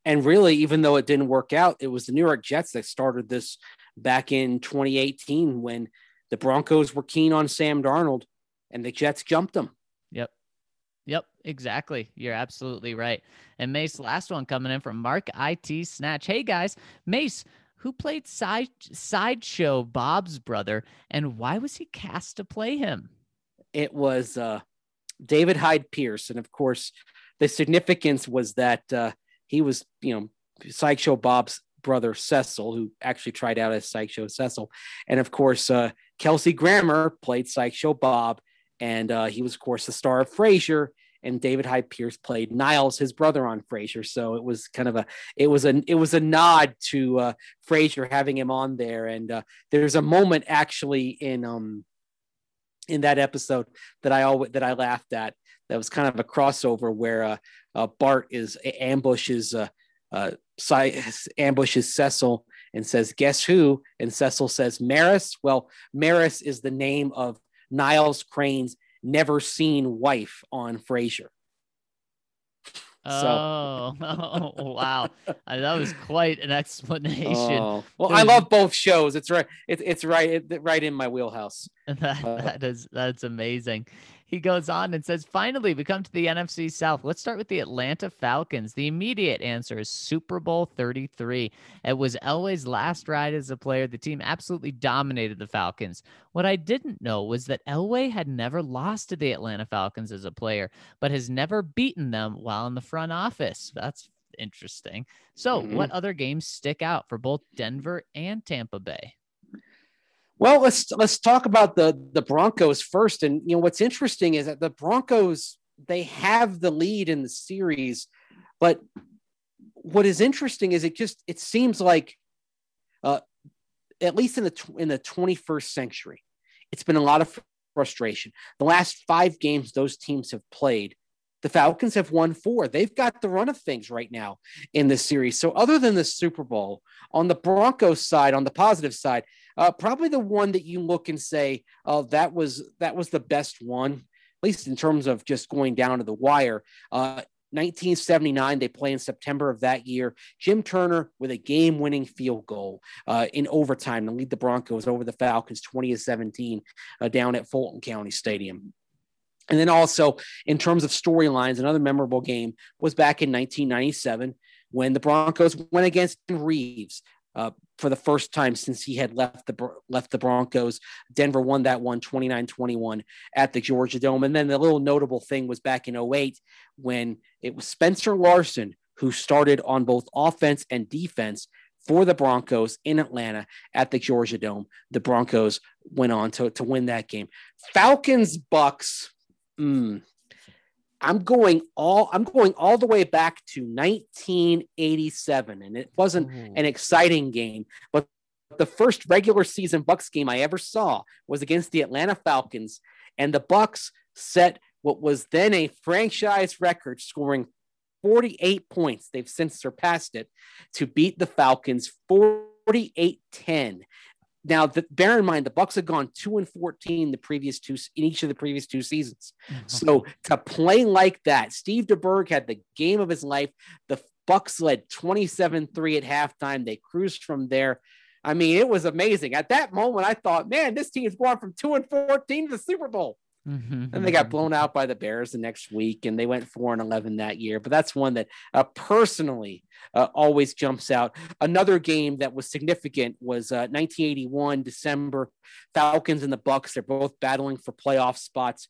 And really, even though it didn't work out, it was the New York Jets that started this back in 2018 when the Broncos were keen on Sam Darnold and the Jets jumped them. Yep. Exactly. You're absolutely right. And Mace, last one coming in from Mark IT Snatch. Hey guys, Mace, who played side sideshow Bob's brother, and why was he cast to play him? It was uh, David Hyde Pierce. And of course, the significance was that uh, he was, you know, Sideshow Bob's brother Cecil, who actually tried out as Sideshow Cecil. And of course, uh, Kelsey Grammer played Sideshow Bob. And uh, he was, of course, the star of Frasier. And David Hyde Pierce played Niles, his brother on Frasier. So it was kind of a, it was a, it was a nod to uh, Frasier having him on there. And uh, there's a moment actually in, um, in that episode that I always that I laughed at. That was kind of a crossover where uh, uh, Bart is ambushes uh, uh, ambushes Cecil and says, "Guess who?" And Cecil says, "Maris." Well, Maris is the name of Niles Crane's never seen wife on Frasier. Oh, oh wow. Uh, that was quite an explanation. Oh, well, I love both shows. It's right. It's it's right. It, right in my wheelhouse. That, that is that's amazing. He goes on and says, "Finally, we come to the NFC South. Let's start with the Atlanta Falcons. The immediate answer is Super Bowl 33. It was Elway's last ride as a player. The team absolutely dominated the Falcons. What I didn't know was that Elway had never lost to the Atlanta Falcons as a player, but has never beaten them while in the front office. That's interesting. So, Mhm. what other games stick out for both Denver and Tampa Bay?" Well, let's let's talk about the the Broncos first. And you know what's interesting is that the Broncos they have the lead in the series, but what is interesting is it just it seems like, uh, at least in the in the twenty first century, it's been a lot of frustration. The last five games those teams have played, the Falcons have won four. They've got the run of things right now in this series. So other than the Super Bowl, on the Broncos side, on the positive side. Uh, probably the one that you look and say, "Oh, that was that was the best one," at least in terms of just going down to the wire. Uh, 1979, they play in September of that year. Jim Turner with a game winning field goal uh, in overtime to lead the Broncos over the Falcons 20 to 17 uh, down at Fulton County Stadium. And then also, in terms of storylines, another memorable game was back in 1997 when the Broncos went against Reeves. Uh, for the first time since he had left the left the Broncos. Denver won that one 29-21 at the Georgia Dome. And then the little notable thing was back in 08 when it was Spencer Larsen who started on both offense and defense for the Broncos in Atlanta at the Georgia Dome. The Broncos went on to, to win that game. Falcons Bucks. Mm, I'm going all I'm going all the way back to 1987 and it wasn't Ooh. an exciting game but the first regular season Bucks game I ever saw was against the Atlanta Falcons and the Bucks set what was then a franchise record scoring 48 points they've since surpassed it to beat the Falcons 48-10 now, the, bear in mind, the Bucks have gone two and fourteen the previous two in each of the previous two seasons. Mm-hmm. So to play like that, Steve DeBerg had the game of his life. The Bucks led 27-3 at halftime. They cruised from there. I mean, it was amazing. At that moment, I thought, man, this team team's going from two and fourteen to the Super Bowl. Mm-hmm. And they got blown out by the Bears the next week, and they went four and eleven that year. But that's one that uh, personally uh, always jumps out. Another game that was significant was uh, 1981 December. Falcons and the Bucks. They're both battling for playoff spots.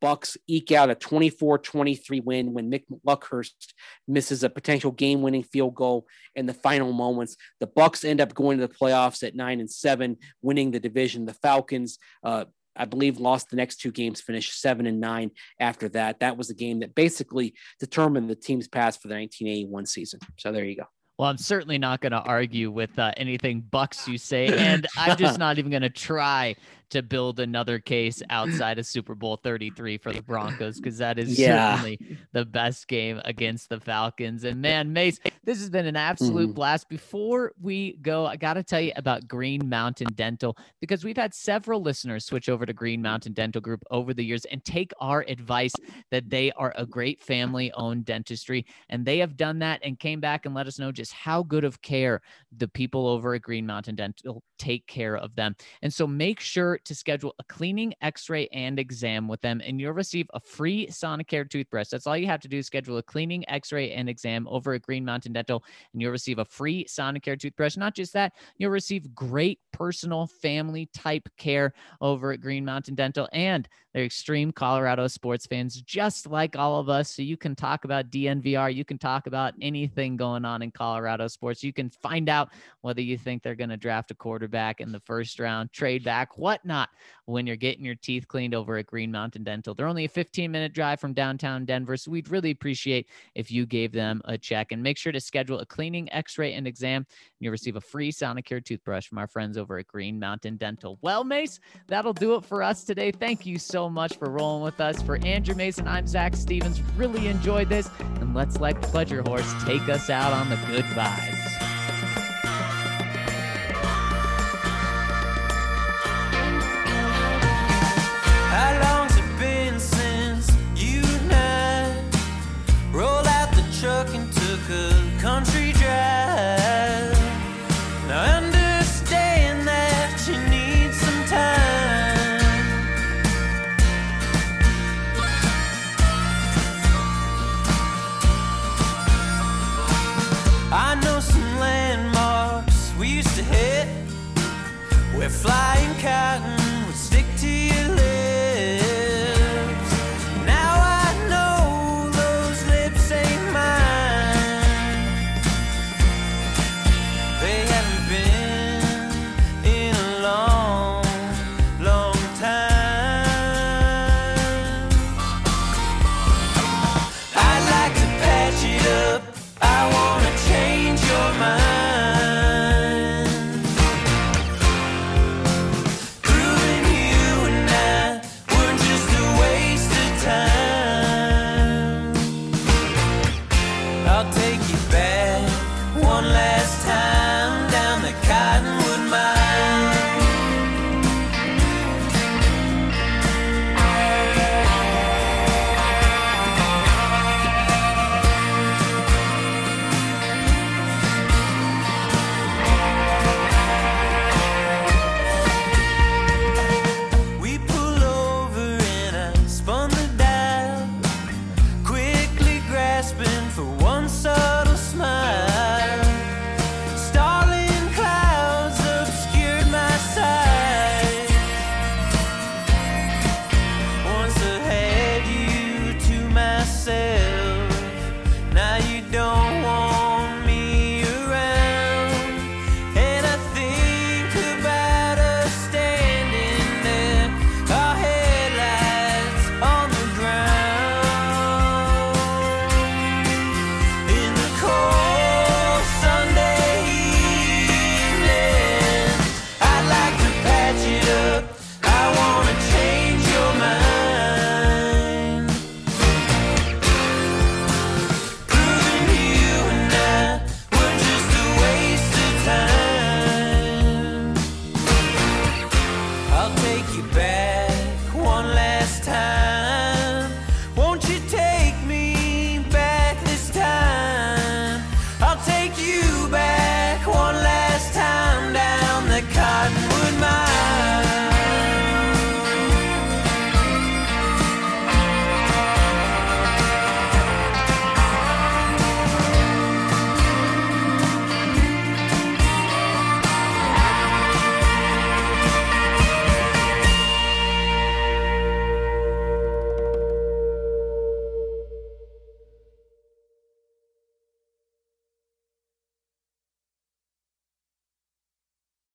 Bucks eke out a 24-23 win when Mick Luckhurst misses a potential game-winning field goal in the final moments. The Bucks end up going to the playoffs at nine and seven, winning the division. The Falcons uh, I believe lost the next two games, finished seven and nine after that. That was a game that basically determined the team's pass for the 1981 season. So there you go. Well, I'm certainly not going to argue with uh, anything Bucks you say, and I'm just not even going to try to build another case outside of Super Bowl 33 for the Broncos because that is yeah. certainly the best game against the Falcons. And man, Mace, this has been an absolute mm-hmm. blast. Before we go, I got to tell you about Green Mountain Dental because we've had several listeners switch over to Green Mountain Dental Group over the years and take our advice that they are a great family owned dentistry. And they have done that and came back and let us know just how good of care the people over at Green Mountain Dental take care of them. And so make sure to schedule a cleaning, x ray, and exam with them, and you'll receive a free Sonicare toothbrush. That's all you have to do schedule a cleaning, x ray, and exam over at Green Mountain Dental, and you'll receive a free Sonicare toothbrush. Not just that, you'll receive great personal family type care over at Green Mountain Dental, and they're extreme Colorado sports fans, just like all of us. So you can talk about DNVR, you can talk about anything going on in Colorado sports. You can find out whether you think they're going to draft a quarterback in the first round, trade back, whatnot, when you're getting your teeth cleaned over at Green Mountain Dental. They're only a 15 minute drive from downtown Denver. So we'd really appreciate if you gave them a check and make sure to schedule a cleaning, x ray, and exam. And you'll receive a free Sonicare toothbrush from our friends over at Green Mountain Dental. Well, Mace, that'll do it for us today. Thank you so much for rolling with us. For Andrew Mason, I'm Zac Stevens. Really enjoyed this. And let's let Pleasure Horse take us out on the good vibes.